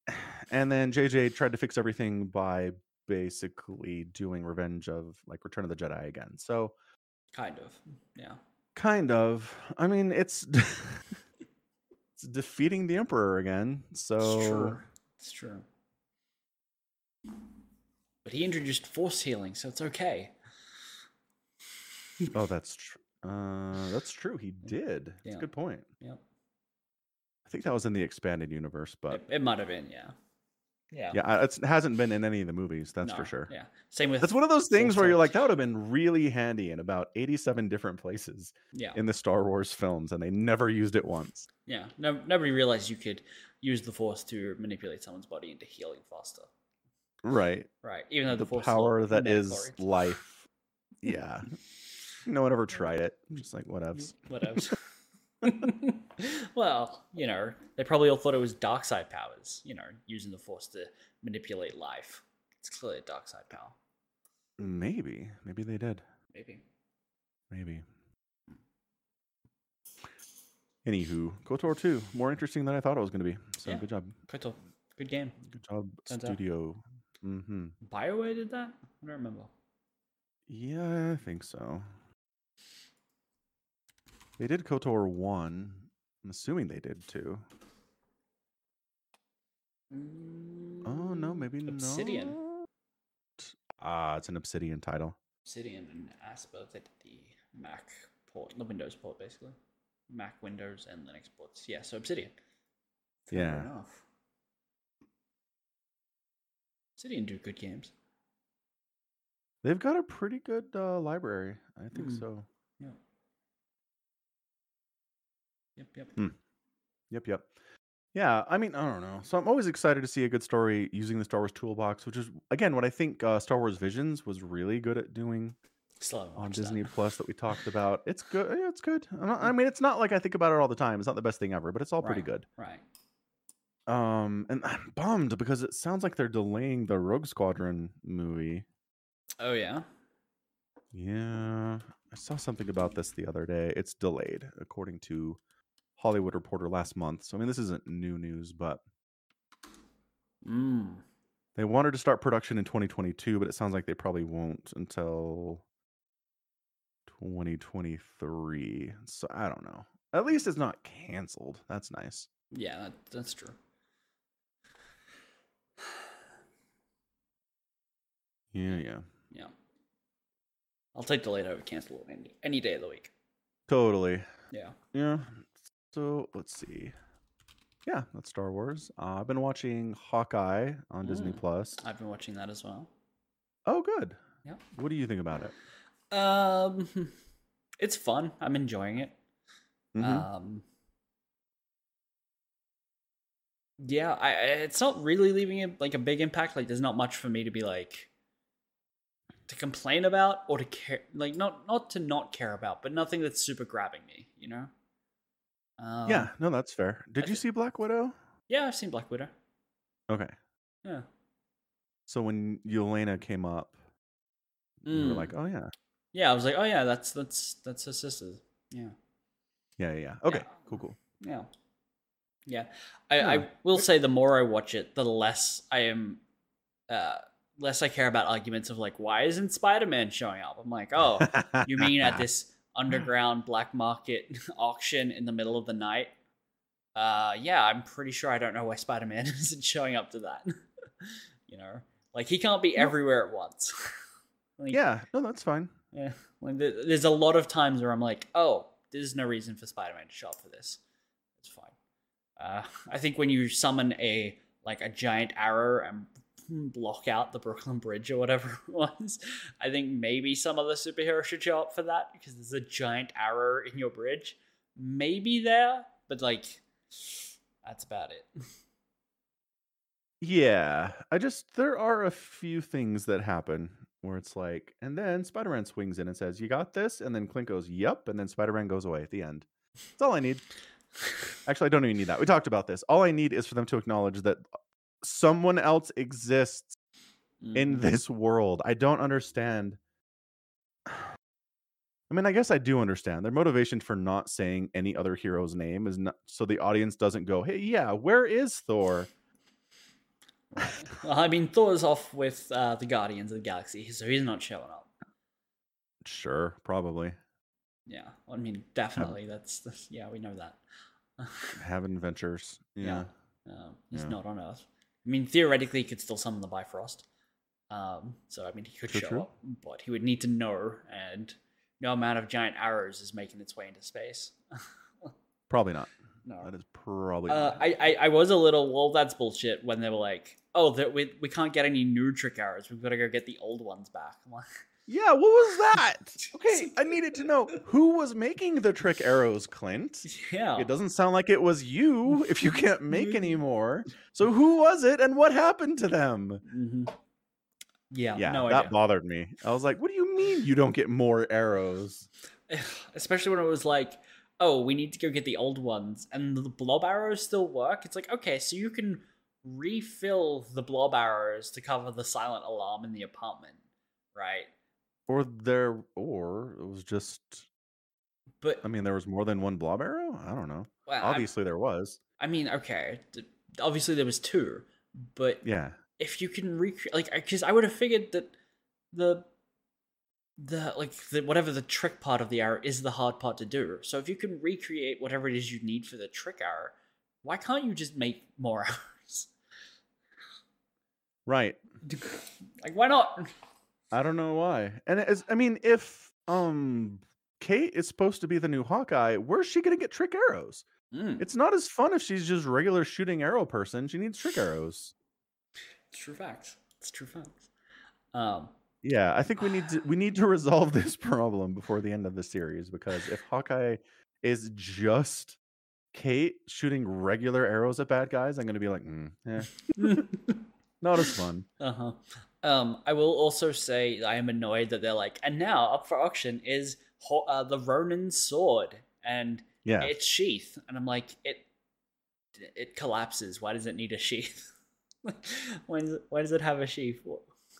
[sighs] And then JJ tried to fix everything by basically doing Revenge of like Return of the Jedi again. So Kind of, yeah. kind of. I mean, it's [laughs] it's defeating the Emperor again. So It's true. It's true. But he introduced force healing, so it's okay. oh, [laughs] that's true. Uh, that's true. He did. That's a good point. Yep. I think that was in the expanded universe, but It, it might have been, yeah. Yeah. yeah, uh, it's, it hasn't been in any of the movies. That's for sure. Yeah. Same with That's one of those things where you're like, that would have been really handy in about 87 different places yeah. in the Star Wars films, and they never used it once. Yeah, no, nobody realized you could use the force to manipulate someone's body into healing faster. Right. Right, even though the, The force power that is life. [laughs] Yeah. no one ever tried it. Just like, whatevs. whatevs. [laughs] [laughs] well, you know, they probably all thought it was dark side powers. You know, using the force to manipulate life. It's clearly a dark side power. Maybe. Maybe they did. Maybe. Maybe. Anywho, KOTOR 2, more interesting than I thought it was going to be. So Yeah. good job. Koto, good game. Good job, Turns out. studio. Mm-hmm. Bioware did that. I don't remember. Yeah, I think so. They did KOTOR 1. I'm assuming they did too. Oh, no, maybe Obsidian. not. Ah, it's an Obsidian title. Obsidian and Aspyr they did the Mac port, the Windows port basically. Mac, Windows, and Linux ports. Yeah, so Obsidian. Fair Yeah. enough. Obsidian do good games. They've got a pretty good uh, library. I think Mm. so. Yep, yep. Yep, yep. Yeah, I mean, I don't know. So I'm always excited to see a good story using the Star Wars toolbox, which is again what I think uh, Star Wars Visions was really good at doing haven't on watched that. Disney Plus that we talked about. It's good. Yeah, it's good. I'm not- I mean, it's not like I think about it all the time. It's not the best thing ever, but it's all pretty good. Right. Um, and I'm bummed because it sounds like they're delaying the Rogue Squadron movie. Oh yeah. Yeah, I saw something about this the other day. It's delayed, according to Hollywood Reporter last month. So I mean, this isn't new news, but Mm. they wanted to start production in 2022, but it sounds like they probably won't until 2023. So I don't know. At least it's not canceled. That's nice. Yeah, that, that's true. Yeah, yeah. Yeah. I'll take the delayed over cancel any any day of the week. Totally. Yeah. Yeah. So let's see. Yeah, that's Star Wars. Uh, I've been watching Hawkeye on Disney Mm. Plus. I've been watching that as well. Oh, good. Yeah. What do you think about it? Um [laughs] it's fun. I'm enjoying it. Mhm. Um Yeah, I, I it's not really leaving it like a big impact. Like there's not much for me to be like to complain about or to care like not not to not care about, but nothing that's super grabbing me, you know? Um, yeah, no, that's fair. Did I you see Black Widow? Yeah, I've seen Black Widow. Okay. Yeah. So when Yelena came up, you were Mm. like, oh, yeah. Yeah, I was like, oh yeah, that's that's that's her sister. Yeah. Yeah, yeah, yeah. Okay, Yeah. cool, cool. Yeah. Yeah, I, I will say the more I watch it, the less I am, uh, less I care about arguments of like, why isn't Spider Man showing up? I'm like, oh, you mean at [laughs] this underground black market [laughs] auction in the middle of the night? Uh, yeah, I'm pretty sure I don't know why Spider Man [laughs] isn't showing up to that. [laughs] you know, like he can't be No. everywhere at once. like, Yeah, no, that's fine. yeah. Like there's a lot of times where I'm like, oh, there's no reason for Spider Man to show up for this. It's fine. Uh, I think when you summon a like a giant arrow and block out the Brooklyn Bridge or whatever [laughs] it was, I think maybe some other superhero should show up for that because there's a giant arrow in your bridge. Maybe there, but like that's about it. [laughs] Yeah, I just there are a few things that happen where it's like, and then Spider-Man swings in and says, "You got this," and then Clint goes, "Yep," and then Spider-Man goes away at the end. That's all I need. [laughs] Actually, I don't even need that. We talked about this. All I need is for them to acknowledge that someone else exists in Mhm. this world. I don't understand. [sighs] I mean, I guess I do understand. Their motivation for not saying any other hero's name is not so the audience doesn't go, "Hey, yeah, where is Thor?" well, I mean, Thor's off with uh, the Guardians of the Galaxy, so he's not showing up. Sure, probably. Yeah, I mean, definitely. That's, that's yeah, we know that. Having adventures. [laughs] Yeah. Yeah. Um, he's Yeah. not on Earth. I mean, theoretically, he could still summon the Bifrost. Um, so I mean, he could True, show true. up, but he would need to know, and no amount of giant arrows is making its way into space. [laughs] Probably not. no. That is probably Uh, not. I, I I was a little well. That's bullshit. When they were like, "Oh, that we we can't get any new trick arrows. We've got to go get the old ones back." [laughs] I'm like, Yeah, what was that? [laughs] Okay, I needed to know who was making the trick arrows, Clint. yeah. It doesn't sound like it was you if you can't make Mhm. any more. So who was it and what happened to them? hmm Yeah. Yeah, no that idea. bothered me. I was like, what do you mean you don't get more arrows? [sighs] especially when it was like, oh, we need to go get the old ones, and the blob arrows still work. It's like, okay, so you can refill the blob arrows to cover the silent alarm in the apartment, right? Or there or it was just But I mean there was more than one blob arrow? I don't know. well, I, Obviously there was. I mean, okay, obviously there was two, but Yeah. if you can recreate, like, because I would have figured that the the like the whatever the trick part of the arrow is the hard part to do. So if you can recreate whatever it is you need for the trick arrow, why can't you just make more [laughs] arrows? Right. like, why not? I don't know why. And it's, I mean, if um Kate is supposed to be the new Hawkeye, where's she gonna get trick arrows? Mm, It's not as fun if she's just regular shooting arrow person. She needs trick arrows. it's true facts. It's true facts. Um, Yeah, I think we need to we need to resolve this [laughs] problem before the end of the series because if Hawkeye is just Kate shooting regular arrows at bad guys, I'm gonna be like, mm, eh, [laughs] not as fun. Uh huh. Um, I will also say I am annoyed that they're like, and now up for auction is Ho- uh, the Ronin sword and Yeah, its sheath, and I'm like, it it collapses. Why does it need a sheath? why does it, why does it have a sheath?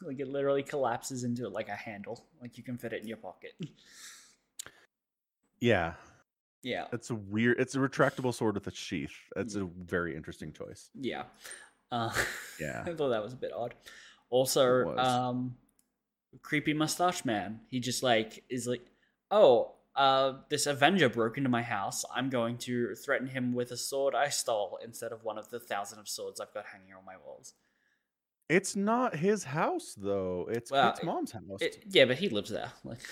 Like it literally collapses into like a handle, like you can fit it in your pocket. yeah, Yeah, it's a weird. It's a retractable sword with a sheath. That's a very interesting choice. yeah. Uh, [laughs] Yeah, I thought that was a bit odd. Also, um, creepy mustache man. He just like is like, oh, uh, this Avenger broke into my house. I'm going to threaten him with a sword I stole instead of one of the thousand of swords I've got hanging on my walls. it's not his house though. It's Well, mom's house. It, yeah, but he lives there. Like, [laughs]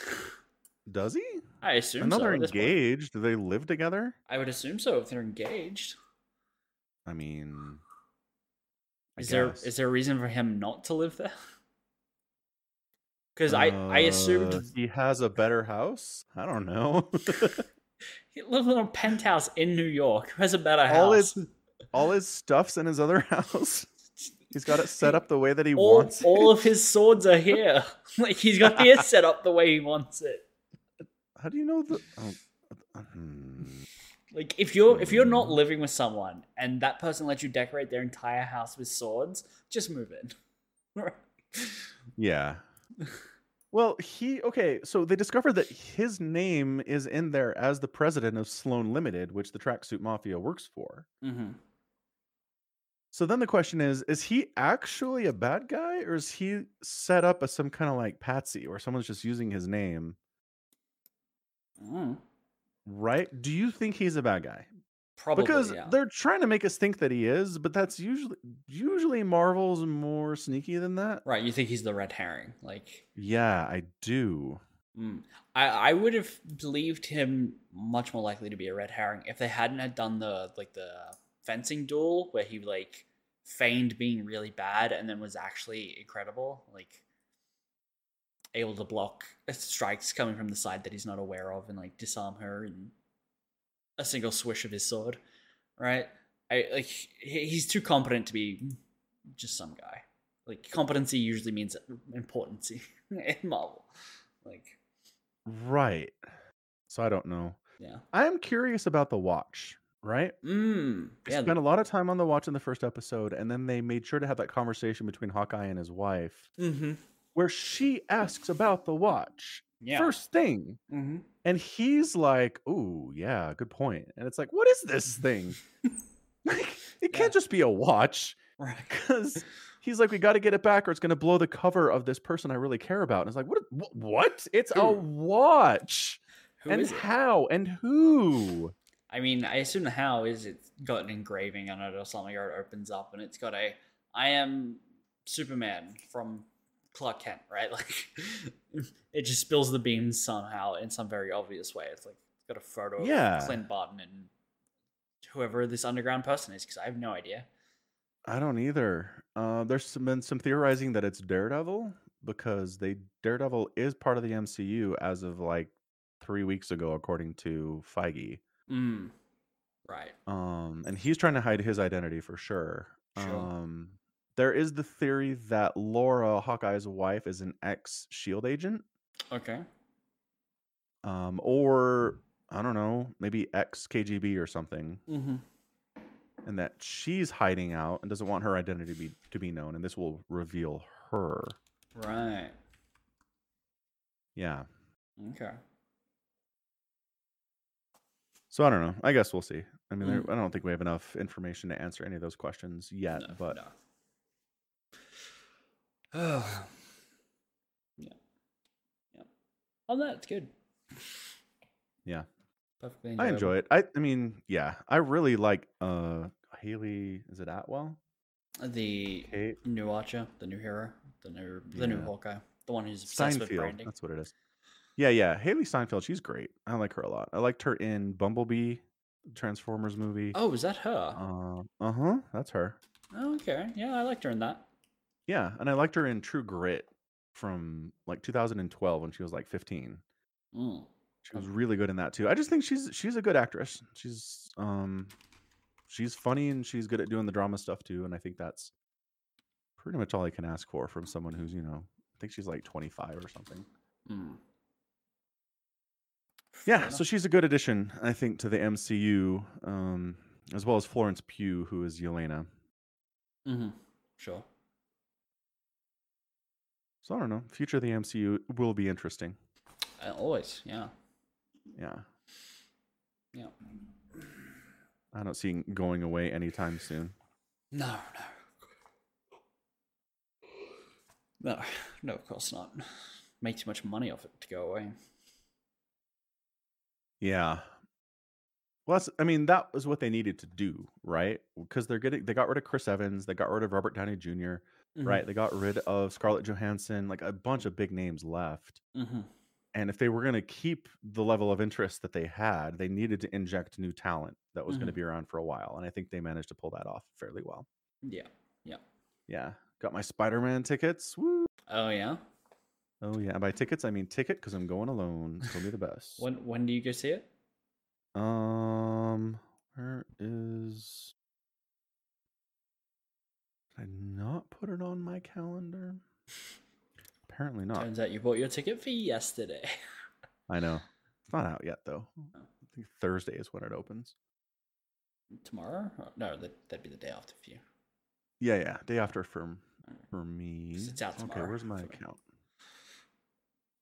Does he? I assume I so. they're at this point. engaged. Do they live together? I would assume so if they're engaged. I mean, I Is there guess. is there a reason for him not to live there? [laughs] Because I I Uh, assumed he has a better house. I don't know. [laughs] he lives in a penthouse in New York. Who has a better All house? his all his stuff's in his other [laughs] house. He's got it set up the way that he all, wants. all it. of his swords are here. like he's got his set up the way he wants it. How do you know the? Oh, hmm. Like if you're if you're not Hmm. living with someone and that person lets you decorate their entire house with swords, just move in. [laughs] Yeah. [laughs] Well, he okay. So they discovered that his name is in there as the president of Sloan Limited, which the Tracksuit Mafia works for. Mm-hmm. So then the question is: Is he actually a bad guy, or is he set up as some kind of like patsy, or someone's just using his name? Mm. Right? Do you think he's a bad guy? Probably, because yeah. they're trying to make us think that he is, but that's usually usually Marvel's more sneaky than that. Right, you think he's the red herring? Like, Yeah, I do. mm. I I would have believed him much more likely to be a red herring if they hadn't had done the like the fencing duel where he like feigned being really bad and then was actually incredible, like able to block strikes coming from the side that he's not aware of and like disarm her in a single swish of his sword. Right? I like he's too competent to be just some guy. Like competency usually means importancy [laughs] in Marvel. Like, Right. So I don't know. yeah. I am curious about the watch, right? Mm. They Yeah. spent a lot of time on the watch in the first episode, and then they made sure to have that conversation between Hawkeye and his wife, Mm-hmm. Where she asks about the watch. Yeah. First thing. Mm-hmm. And he's like, Oh, yeah, good point. And it's like, what is this thing? [laughs] like, it can't just be a watch. Right. Because he's like, we got to get it back, or it's going to blow the cover of this person I really care about. And it's like, what? wh- What? It's a watch. Who and is it? how? And who? I mean, I assume the how is it's got an engraving on it or something, or it opens up and it's got a I am Superman from Clark Kent, right? [laughs] Like it just spills the beans somehow in some very obvious way. It's like it's got a photo Yeah. of Clint Barton and whoever this underground person is, because I have no idea. I don't either. Uh, there's some, been some theorizing that it's Daredevil because they Daredevil is part of the MCU as of like three weeks ago, according to Feige. Mm. Right. Um, and he's trying to hide his identity for sure. Sure. Um, there is the theory that Laura, Hawkeye's wife, is an ex Shield agent, Okay. um, or I don't know, maybe ex KGB or something, Mm-hmm. and that she's hiding out and doesn't want her identity to be to be known, and this will reveal her. Right. Yeah. Okay. So I don't know. I guess we'll see. I mean, there, Mm. I don't think we have enough information to answer any of those questions yet. No, but no. Oh. yeah. Yeah. Oh, that's good. Yeah. Perfectly I enjoy it. I, I mean, yeah, I really like uh Hailee. Is it Atwell? The Kate new Archer, the new hero, the new the new Yeah. Hawkeye, the one who's obsessed with Steinfeld. branding. That's what it is. Yeah, yeah. Hailee Steinfeld. She's great. I like her a lot. I liked her in Bumblebee, Transformers movie. Oh, is that her? Uh, uh huh. That's her. Oh, okay. Yeah, I liked her in that. Yeah, and I liked her in True Grit from like 2012 when she was like 15. Mm. She was really good in that too. I just think she's she's a good actress. She's um she's funny and she's good at doing the drama stuff too. And I think that's pretty much all I can ask for from someone who's you know I think she's like 25 or something. Mm. Yeah, so she's a good addition, I think, to the MCU, um, as well as Florence Pugh, who is Yelena. hmm Sure. So I don't know. Future of the MCU will be interesting. Uh, always, yeah, Yeah, yeah. I don't see going away anytime soon. No, no. No, no, of course not. Make too much money off it to go away. Yeah. Well, that's, I mean, that was what they needed to do, right? Because they're getting, they got rid of Chris Evans, they got rid of Robert Downey Jr., right? They got rid of Scarlett Johansson, like a bunch of big names left. Mm-hmm. And if they were going to keep the level of interest that they had, they needed to inject new talent that was going to be around for a while. And I think they managed to pull that off fairly well. Yeah. Yeah. Yeah. Got my Spider Man tickets. Woo. Oh yeah. Oh, yeah. By tickets, I mean ticket because I'm going alone. It's going to be the best. When when do you go see it? Um, where is? Did I not put it on my calendar? Apparently not. Turns out you bought your ticket for yesterday. [laughs] I know it's not out yet though. I think Thursday is when it opens. Tomorrow? Oh, No, that, that'd be the day after for you. Yeah, yeah, day after for for me. it's out Okay, where's my account?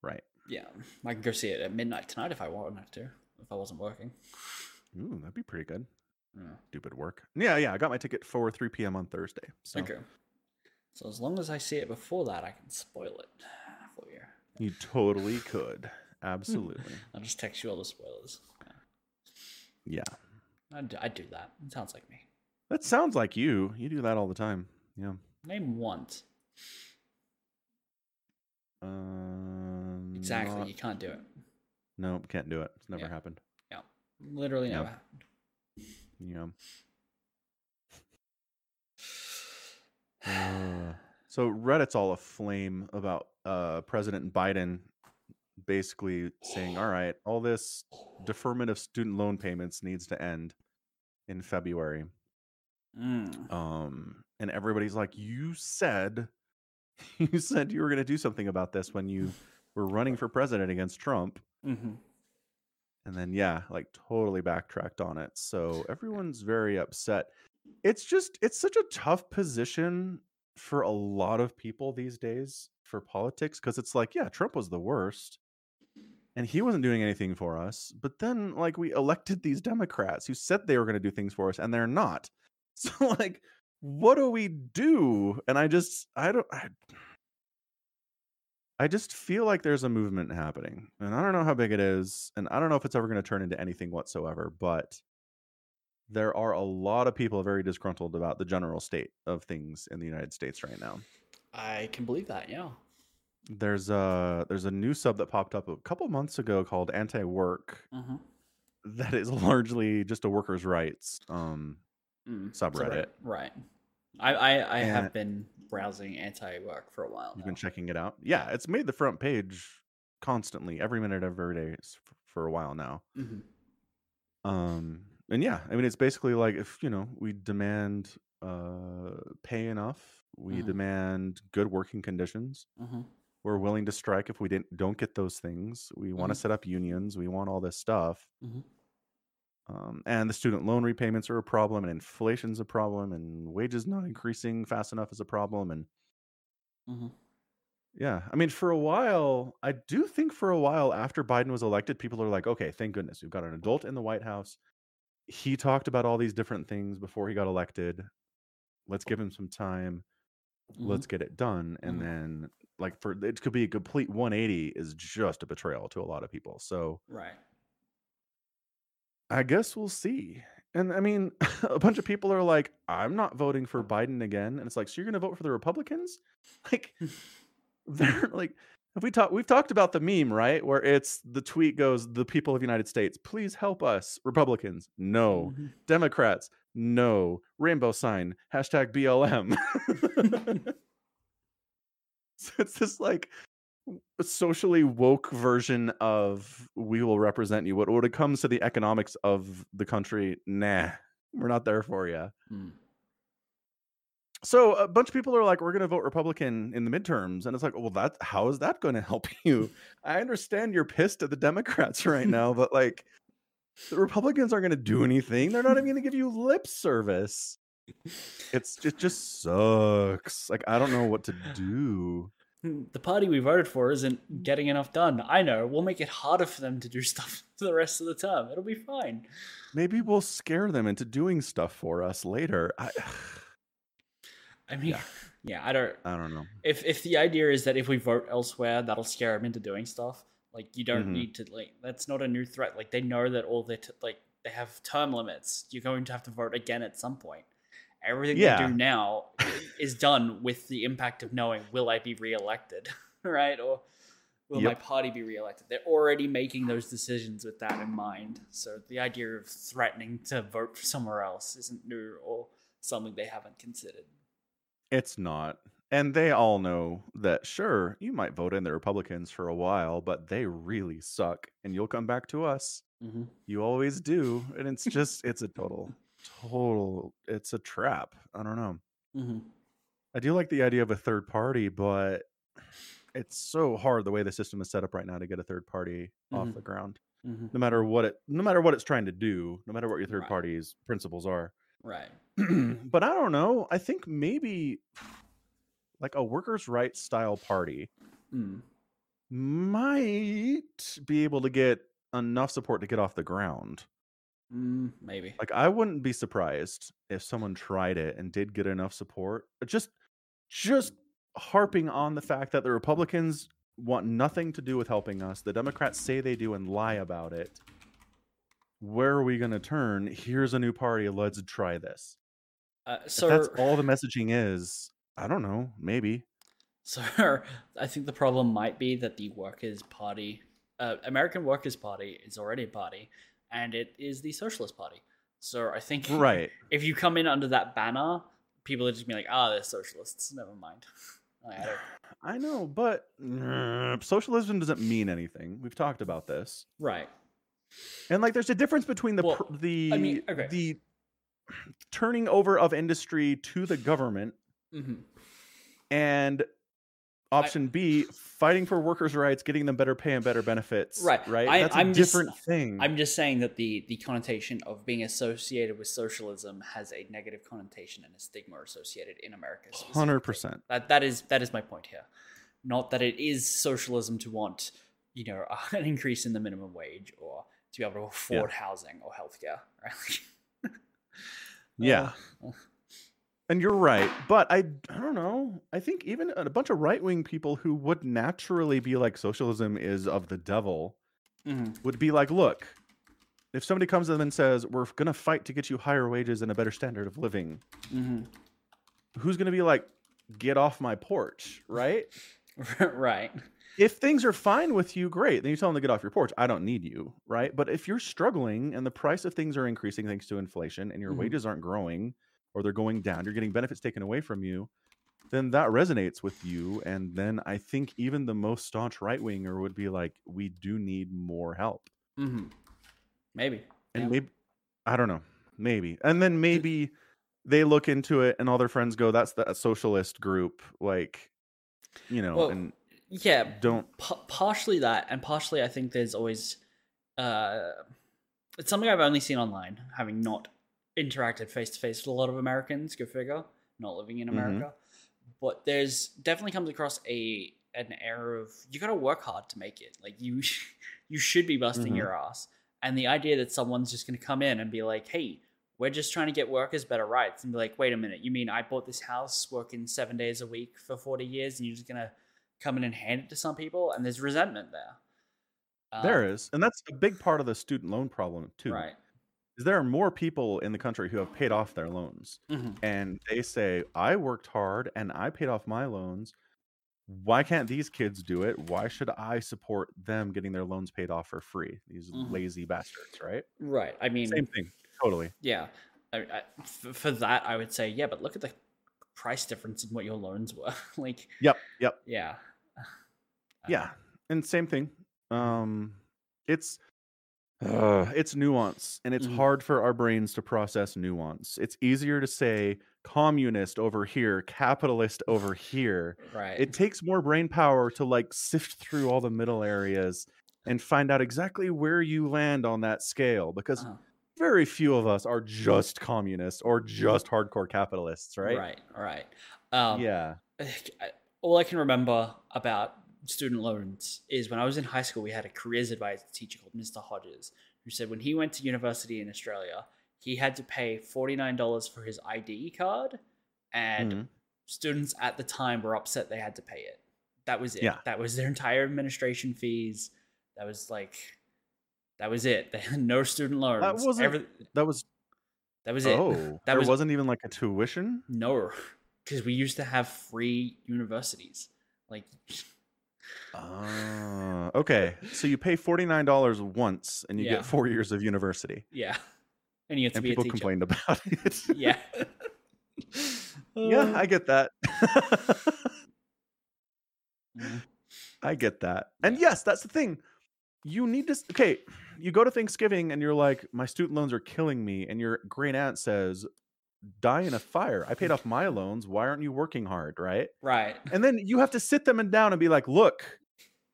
Right. Yeah, I can go see it at midnight tonight if I wanted to. If I wasn't working. Ooh, that'd be pretty good. Yeah. Stupid work. Yeah, yeah. I got my ticket for 3 p.m. on Thursday. So Okay. So as long as I see it before that, I can spoil it for you. you totally could. Absolutely. [laughs] I'll just text you all the spoilers. yeah. I'd, do- I'd do that. It sounds like me. That sounds like you. You do that all the time. Yeah. Name once. Um, Exactly. not- You can't do it. No, can't do it. It's never Yeah. happened. Yeah. Literally never happened. Yeah. [sighs] Uh, so Reddit's all aflame about uh, President Biden basically saying, "All right, all this deferment of student loan payments needs to end in February." Mm. Um, and everybody's like, "You said, [laughs] you said you were going to do something about this when you were running for president against Trump." hmm and then yeah like totally backtracked on it so everyone's very upset. It's just it's such a tough position for a lot of people these days for politics because it's like yeah trump was the worst and he wasn't doing anything for us but then like we elected these democrats who said they were going to do things for us and they're not. [laughs] So like what do we do? And i just i don't I, I just feel like there's a movement happening, and I don't know how big it is, and I don't know if it's ever going to turn into anything whatsoever. But there are a lot of people very disgruntled about the general state of things in the United States right now. I can believe that. Yeah. There's a there's a new sub that popped up a couple months ago called Anti-Work Mm-hmm. that is [laughs] largely just a workers' rights um, Mm. subreddit. Right. I I, I have been browsing anti-work for a while You've now. been checking it out. Yeah, it's made the front page constantly, every minute, every day for a while now. hmm um and yeah i mean it's basically like if you know we demand uh pay enough we Mhm. demand good working conditions hmm we're willing to strike if we didn't don't get those things we want to Mhm. set up unions we want all this stuff Mhm. Um, and the student loan repayments are a problem and inflation's a problem and wages not increasing fast enough is a problem and mm-hmm. yeah i mean for a while i do think for a while after biden was elected people are like okay thank goodness we've got an adult in the white house he talked about all these different things before he got elected let's give him some time Mhm. let's get it done and Mhm. then like for it could be a complete 180 is just a betrayal to a lot of people so Right. I guess we'll see. And i mean [laughs] a bunch of people are like i'm not voting for biden again. And it's like so you're gonna vote for the republicans? [laughs] Like [laughs] they're like have we talked we've talked about the meme right? Where it's the tweet goes the people of the united states please help us. Republicans no. Mhm. democrats no. Rainbow sign hashtag blm so it's just like socially woke version of we will represent you. But when it comes to the economics of the country nah we're not there for you Mm. so a bunch of people are like we're going to vote republican in the midterms. And it's like well that how is that going to help [laughs] you? I understand you're pissed at the democrats right now but like the republicans aren't going to do anything. They're not even going to give you lip service. It's it just sucks. Like i don't know what to do. Hmm, The party we voted for isn't getting enough done. I know. We'll make it harder for them to do [laughs] stuff for the rest of the term. It'll be fine. maybe we'll scare them into doing stuff for us later i [sighs] [sighs] I mean, Yeah. [sighs] yeah, I don't. i don't know If if the idea is that if we vote elsewhere, that'll scare them into doing stuff, like you don't Mhm. need to like. That's not a new threat. Like they know that all their t- like they have term limits. You're going to have to vote again at some point. Everything Yeah. they do now [laughs] is done with the impact of knowing will I be reelected, [laughs] right? Or will my party be reelected? They're already making those decisions with that in mind. So the idea of threatening to vote for somewhere else isn't new or something they haven't considered. It's not. And they all know that, sure, you might vote in the Republicans for a while, but they really suck. And you'll come back to us. Mm-hmm. You always do. And it's [laughs] just, it's a total, total, it's a trap. I don't know. Mm-hmm. I do like the idea of a third party, but it's so hard the way the system is set up right now to get a third party off Mhm. the ground. Mm-hmm. No matter what it, no matter what it's trying to do, no matter what your third Right. party's principles are. Right. [clears throat] but I don't know. I think maybe like a workers' rights style party Mm. might be able to get enough support to get off the ground. Mm, maybe. Like I wouldn't be surprised if someone tried it and did get enough support. Just just harping on the fact that the Republicans want nothing to do with helping us. The Democrats say they do and lie about it. Where are we going to turn? Here's a new party. Let's try this. Uh, If so that's all the messaging is. I don't know. Maybe. So [laughs] I think the problem might be that the Workers' Party, uh, American Workers' Party, is already a party, and it is the Socialist Party. So I think [laughs] Right. if you come in under that banner, people are just be like, "Ah, they're socialists." Never mind. [laughs] I [sighs] I know, but uh, socialism doesn't mean anything. We've talked about this. right. And like, there's a difference between the Well, pr- the I mean, okay. the turning over of industry to the government hmm and option B, fighting for workers' rights, getting them better pay and better benefits. Right. Right. I- That's a I'm just- different thing. I'm just saying that the the connotation of being associated with socialism has a negative connotation and a stigma associated in America. Hundred percent. That that is that is my point here. Not that it is socialism to want, you know, [laughs] an increase in the minimum wage or to be able to afford housing or healthcare, [laughs] right? Yeah. Uh, And you're right, but I I don't know. I think even a bunch of right wing people who would naturally be like socialism is of the devil mhm. would be like, look, if somebody comes to them and says, We're gonna fight to get you higher wages and a better standard of living, Mhm. who's gonna be like, get off my porch, right? [laughs] right. if things are fine with you, great. Then you tell them to get off your porch. I don't need you, right? But if you're struggling and the price of things are increasing thanks to inflation and your Mhm. wages aren't growing or they're going down, you're getting benefits taken away from you, then that resonates with you. And then I think even the most staunch right winger would be like, we do need more help. hmm Maybe. And Yeah. maybe, I don't know, maybe. And then maybe they look into it and all their friends go, that's the socialist group. Like, you know, Well, and Yeah, don't, pa- partially that, and partially I think there's always uh, it's something I've only seen online, having not interacted face to face with a lot of Americans. Go figure, not living in Mhm. America, but there's definitely comes across a an air of you got to work hard to make it. Like you, [laughs] you should be busting Mhm. your ass, and the idea that someone's just going to come in and be like, hey. We're just trying to get workers better rights, and be like, "Wait a minute! You mean I bought this house, working seven days a week for forty years, and you're just gonna come in and hand it to some people, and there's resentment there. Um, there is. And that's a big part of the student loan problem, too. right. Is there are more people in the country who have paid off their loans Mhm. and they say i worked hard and i paid off my loans why can't these kids do it why should i support them getting their loans paid off for free these Mhm. lazy bastards right Right. I mean, same thing totally yeah. I, I, f- for that, I would say, yeah, but look at the price difference in what your loans were. [laughs] like, yep yep yeah. [sighs] yeah and same thing um it's uh, it's nuance and it's Mhm. hard for our brains to process nuance it's easier to say communist over here capitalist over here Right. it takes more brain power to like sift through all the middle areas and find out exactly where you land on that scale because Uh-huh. very few of us are just communists or just hardcore capitalists right Right. Right. Um, yeah I- all I can remember about student loans is when I was in high school, we had a careers advisor teacher called Mr. Hodges, who said when he went to university in Australia, he had to pay $49 for his ID card, and Mhm. students at the time were upset they had to pay it. That was it. Yeah. That was their entire administration fees. That was like, that was it. They had no student loans. That wasn't- Every- that was that was it. oh That there was- was, not even like a tuition No, because we used to have free universities. Like, Ah, okay so you pay $49 once and you Yeah. get four years of university yeah. And you have to and be people complained about [laughs] it Yeah. yeah Uh, i get that mm, I get that. And yes, that's the thing. You need to okay, you go to Thanksgiving and you're like, my student loans are killing me, and your great aunt says, Die in a fire. I paid off my loans. Why aren't you working hard? Right. right. And then you have to sit them and down and be like, look,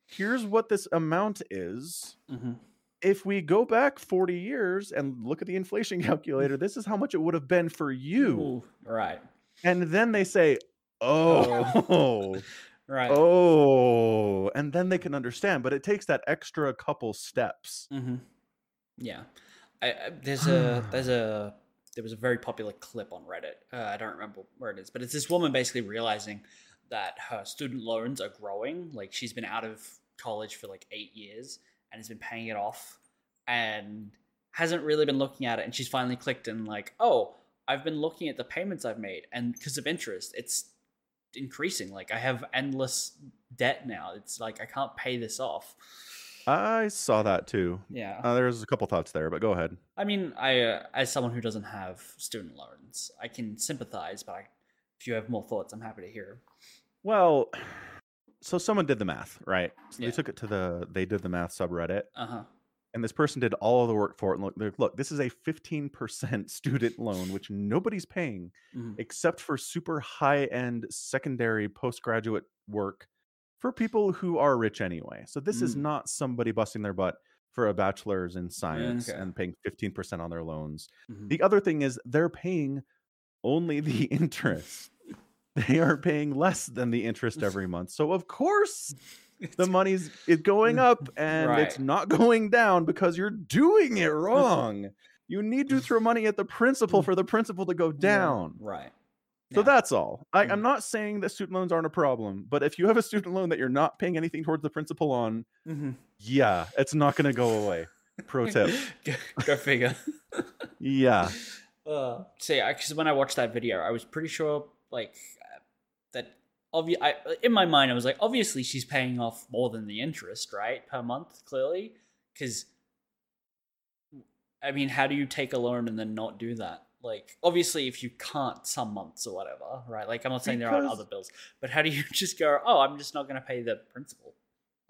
here's what this amount is. Mhm. If we go back 40 years and look at the inflation [laughs] calculator, this is how much it would have been for you. Ooh, right. And then they say, [laughs] Oh, Right. oh, and then they can understand. But it takes that extra couple steps. Mm-hmm. Yeah, I, I, there's a [sighs] there's a there was a very popular clip on Reddit. Uh, I don't remember where it is, but it's this woman basically realizing that her student loans are growing. Like she's been out of college for like eight years and has been paying it off, and hasn't really been looking at it. And she's finally clicked and like, oh, I've been looking at the payments I've made, and because of interest, it's increasing. Like I have endless debt now. It's like I can't pay this off. I saw that too. Yeah. Uh, there's a couple thoughts there, but go ahead. I mean, I uh, as someone who doesn't have student loans, I can sympathize, but I, if you have more thoughts, I'm happy to hear. Well, [sighs] so someone did the math, right? So Yeah. they took it to the they did the math subreddit, Uh huh. and this person did all of the work for it. And look, look, this is a 15% [laughs] student loan, which nobody's paying Mhm. except for super high end secondary postgraduate work for people who are rich anyway. So this is Mm. not somebody busting their butt for a bachelor's in science okay. and paying 15% on their loans. Mhm. The other thing is they're paying only the [laughs] interest. they are paying less than the interest every month. So of course [laughs] the money's it going [laughs] up and it's not going down because you're doing it wrong. You need to throw money at the principal for the principal to go down. Right. So Yeah. that's all. I, I'm Mhm. not saying that student loans aren't a problem, but if you have a student loan that you're not paying anything towards the principal on, Mhm. yeah, it's not going to go away. Pro tip. [laughs] go, go figure. [laughs] Yeah. Uh, yeah, because when I watched that video, I was pretty sure like uh, that. Obvi- I, in my mind, I was like, obviously she's paying off more than the interest, right, per month, clearly, because. I mean, how do you take a loan and then not do that? Like, obviously, if you can't some months or whatever, right? Like, I'm not saying there aren't other bills, but how do you [laughs] just go, oh, I'm just not going to pay the principal?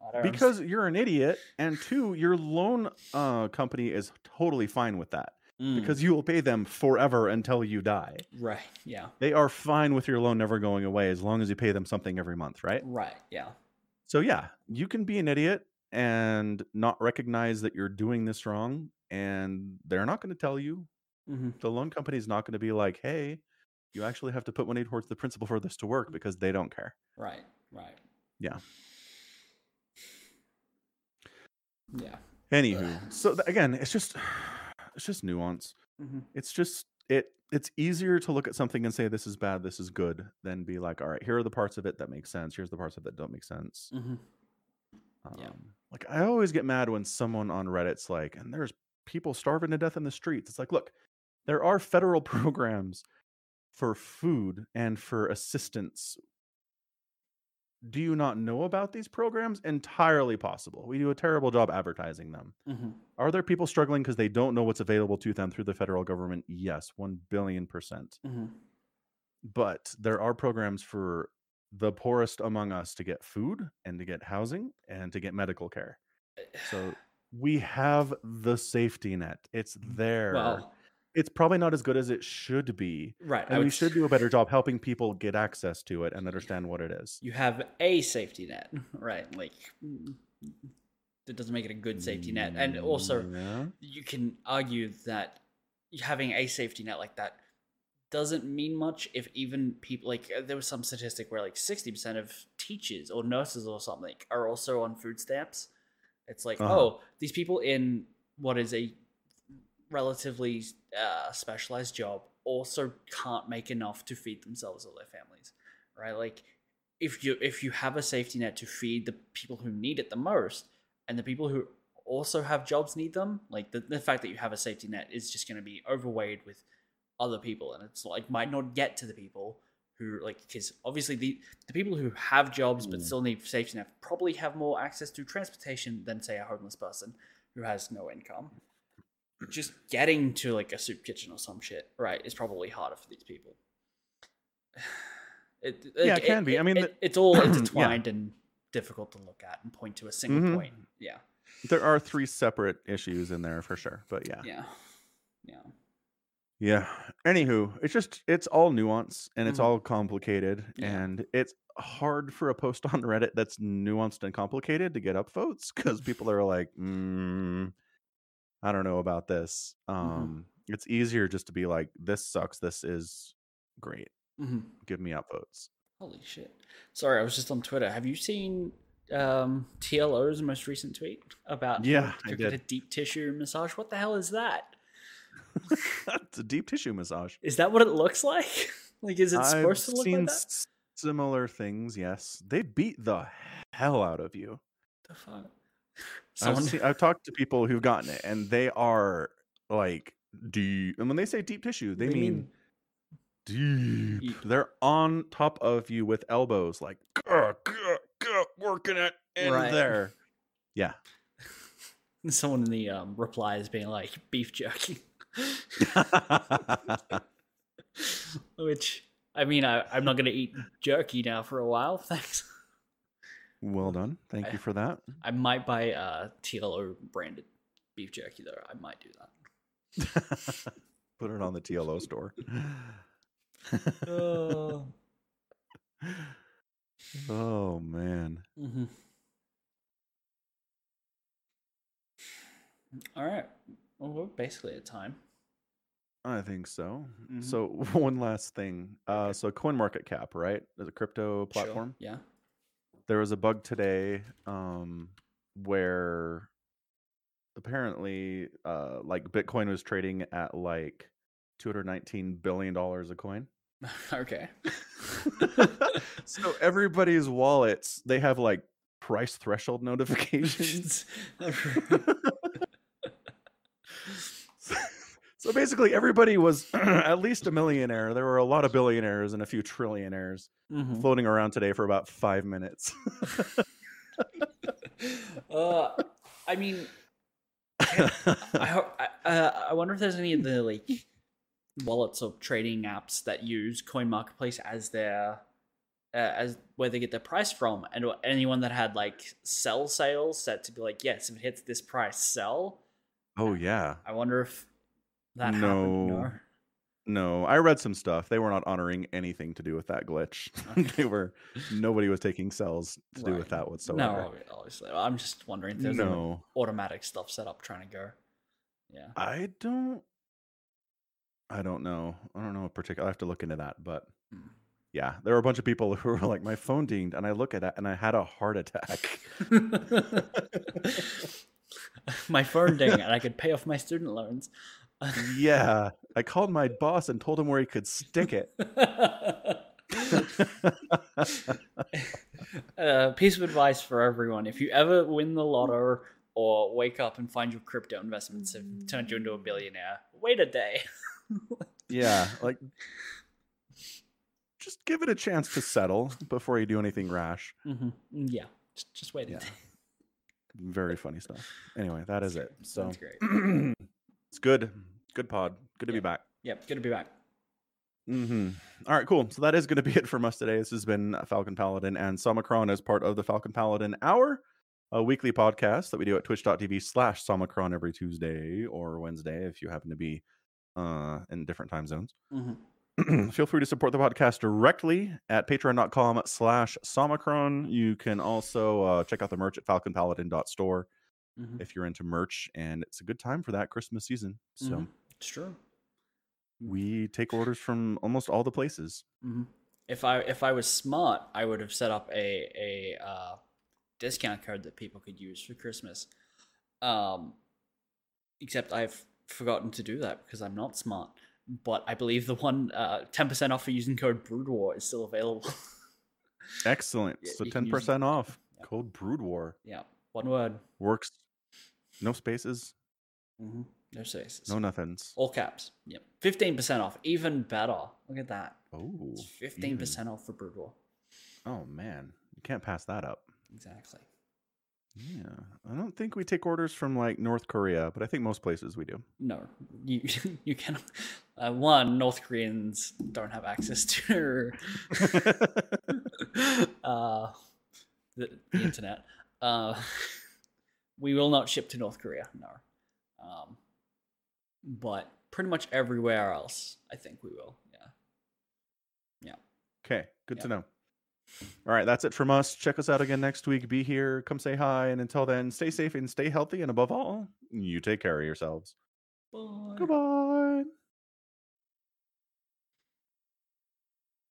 I don't Because you're an idiot. And two, your loan uh, company is totally fine with that. Mm, because you will pay them forever until you die. right, yeah, They are fine with your loan never going away as long as you pay them something every month, right? right, yeah, So yeah, you can be an idiot and not recognize that you're doing this wrong, and they're not going to tell you. Hmm The loan company is not going to be like, "Hey, you actually have to put money towards the principal for this to work," because they don't care. right, right, Yeah. yeah. Anywho, so th- again, it's just [sighs] it's just nuance. hmm It's just it it's easier to look at something and say this is bad, this is good, than be like, all right, here are the parts of it that make sense. Here's the parts of it that don't make sense. hmm Um, Yeah. Like I always get mad when someone on Reddit's like, and there's people starving to death in the streets. It's like, look, there are federal [laughs] programs for food and for assistance. Do you not know about these programs? Entirely possible. We do a terrible job advertising them. hmm Are there people struggling because they don't know what's available to them through the federal government? Yes, 1 billion percent. hmm But there are programs for the poorest among us to get food and to get housing and to get medical care. [sighs] So we have the safety net. It's there. well, it's probably not as good as it should be. right. And we should do a better job helping people get access to it and understand what it is. You have a safety net, [laughs] right? Like mm, that doesn't make it a good safety net, and also Yeah. you can argue that having a safety net like that doesn't mean much if even people like uh, there was some statistic where like 60% of teachers or nurses or something are also on food stamps it's like Uh-huh. oh these people in what is a relatively uh, specialized job also can't make enough to feed themselves or their families right like if you if you have a safety net to feed the people who need it the most and the people who also have jobs need them like the, the fact that you have a safety net is just going to be overweighed with other people and it's like might not get to the people who like because obviously the the people who have jobs but Mm. still need safety net probably have more access to transportation than say a homeless person who has no income just getting to like a soup kitchen or some shit right is probably harder for these people [sighs] it, Yeah, like, it can be. I mean, it- the- it's all [clears throat] Yeah. intertwined and difficult to look at and point to a single Mhm. point yeah There are three separate issues in there for sure. But yeah. yeah yeah Yeah. Anywho, it's just it's all nuance and it's Mhm. all complicated Yeah. and it's hard for a post on Reddit that's nuanced and complicated to get up votes because people are like, mm, I don't know about this. Mm-hmm. Um, it's easier just to be like, this sucks. This is great. hmm Give me up votes. Holy shit! Sorry, I was just on Twitter. Have you seen um, TLO's most recent tweet about Yeah, I to get a deep tissue massage? What the hell is that? [laughs] it's a deep tissue massage. Is that what it looks like? [laughs] like, is it supposed to I've look seen like that? s- similar things. Yes, they beat the hell out of you. The fuck? I've, seen, [laughs] I've talked to people who've gotten it, and they are like deep. And when they say deep tissue, they, mean, deep. You- They're on top of you with elbows, like "Gah, gah, gah," working it in Right. there. Yeah. [laughs] someone in the um, replies being like beef jerky, [laughs] which I mean, I, I'm not gonna eat jerky now for a while. Thanks. Well done. Thank I- you for that. I might buy uh, TLO branded beef jerky though. I might do that. [laughs] Put it on the TLO store. Oh. [laughs] oh man. hmm All right. Well, we're basically at time. I think so. Mhm. So [laughs] one last thing. Uh, Okay. so Coin Market Cap, right? There's a crypto Sure. platform. Yeah. There was a bug today um, where apparently, uh, like Bitcoin was trading at like 219 billion dollars a coin. [laughs] okay. [laughs] so everybody's wallets they have like price threshold [laughs] notifications. So basically, everybody was [clears throat] at least a millionaire. There were a lot of billionaires and a few trillionaires Mhm. floating around today for about five minutes. [laughs] Uh, I mean, I, I, uh, I wonder if there's any of the like wallets or trading apps that use Coin Marketplace as their uh, as where they get their price from, and anyone that had like sell sales set to be like, yes, if it hits this price, sell. oh yeah. I wonder if that happened. No. No. No, I read some stuff. They were not honoring anything to do with that glitch. [laughs] they were nobody was taking cells to do with that whatsoever. No, obviously. I'm just wondering if there's no. automatic stuff set up trying to go. Yeah. I don't I don't know. I don't know in particular. I have to look into that, but Hmm. yeah, there were a bunch of people [laughs] who were like, my phone dinged, and I look at it and I had a heart attack. [laughs] my phone ding, and I could pay off my student loans. Yeah, I called my boss and told him where he could stick it. [laughs] uh, piece of advice for everyone: if you ever win the lotto or wake up and find your crypto investments have turned you into a billionaire, wait a day. [laughs] yeah, like just give it a chance to settle before you do anything rash. hmm Yeah, just, just wait a Yeah. day. Very funny stuff. Anyway, that is it. So Sounds great. [clears throat] it's good. Good pod. Good to Yeah. be back. Yep, good to be back. hmm All right, cool. So that is going to be [laughs] it from us today. This has been Falcon Paladin and Somicron as part of the Falcon Paladin Hour, a weekly podcast that we do at twitch.tv slash Somicron every Tuesday or Wednesday if you happen to be uh, in different time zones. hmm [clears throat] Feel free to support the podcast directly at patreon.com slash Somicron. You can also uh, check out the merch at falconpaladin.store hmm if you're into merch, and it's a good time for that Christmas season. So Mhm. It's true. we take orders from almost all the places. hmm If I if I was smart, I would have set up a a uh, discount code that people could use for Christmas. Um, except I've forgotten to do that because I'm not smart. But I believe the one uh, ten percent off for using code Brood War is still available. [laughs] Excellent. Yeah, so you can ten use- percent off. yeah. Code Brood War yeah, one word. works. No spaces, hmm No spaces. no nothings. All caps. Yep. Fifteen percent off. Even better. Look at that. Oh, fifteen percent off for Brood War. Oh man, you can't pass that up. Exactly. Yeah, I don't think we take orders from like North Korea, but I think most places we do. No, you [laughs] you can. Uh, one, North Koreans don't have access to [laughs] uh, the, the internet. Uh, [laughs] we will not ship to North Korea. No, um, but pretty much everywhere else, I think we will. Yeah. Yeah. Okay, good to know. All right, that's it from us. Check us out again next week. Be here, come say hi, and until then, stay safe and stay healthy. And above all, you take care of yourselves. Bye. Goodbye.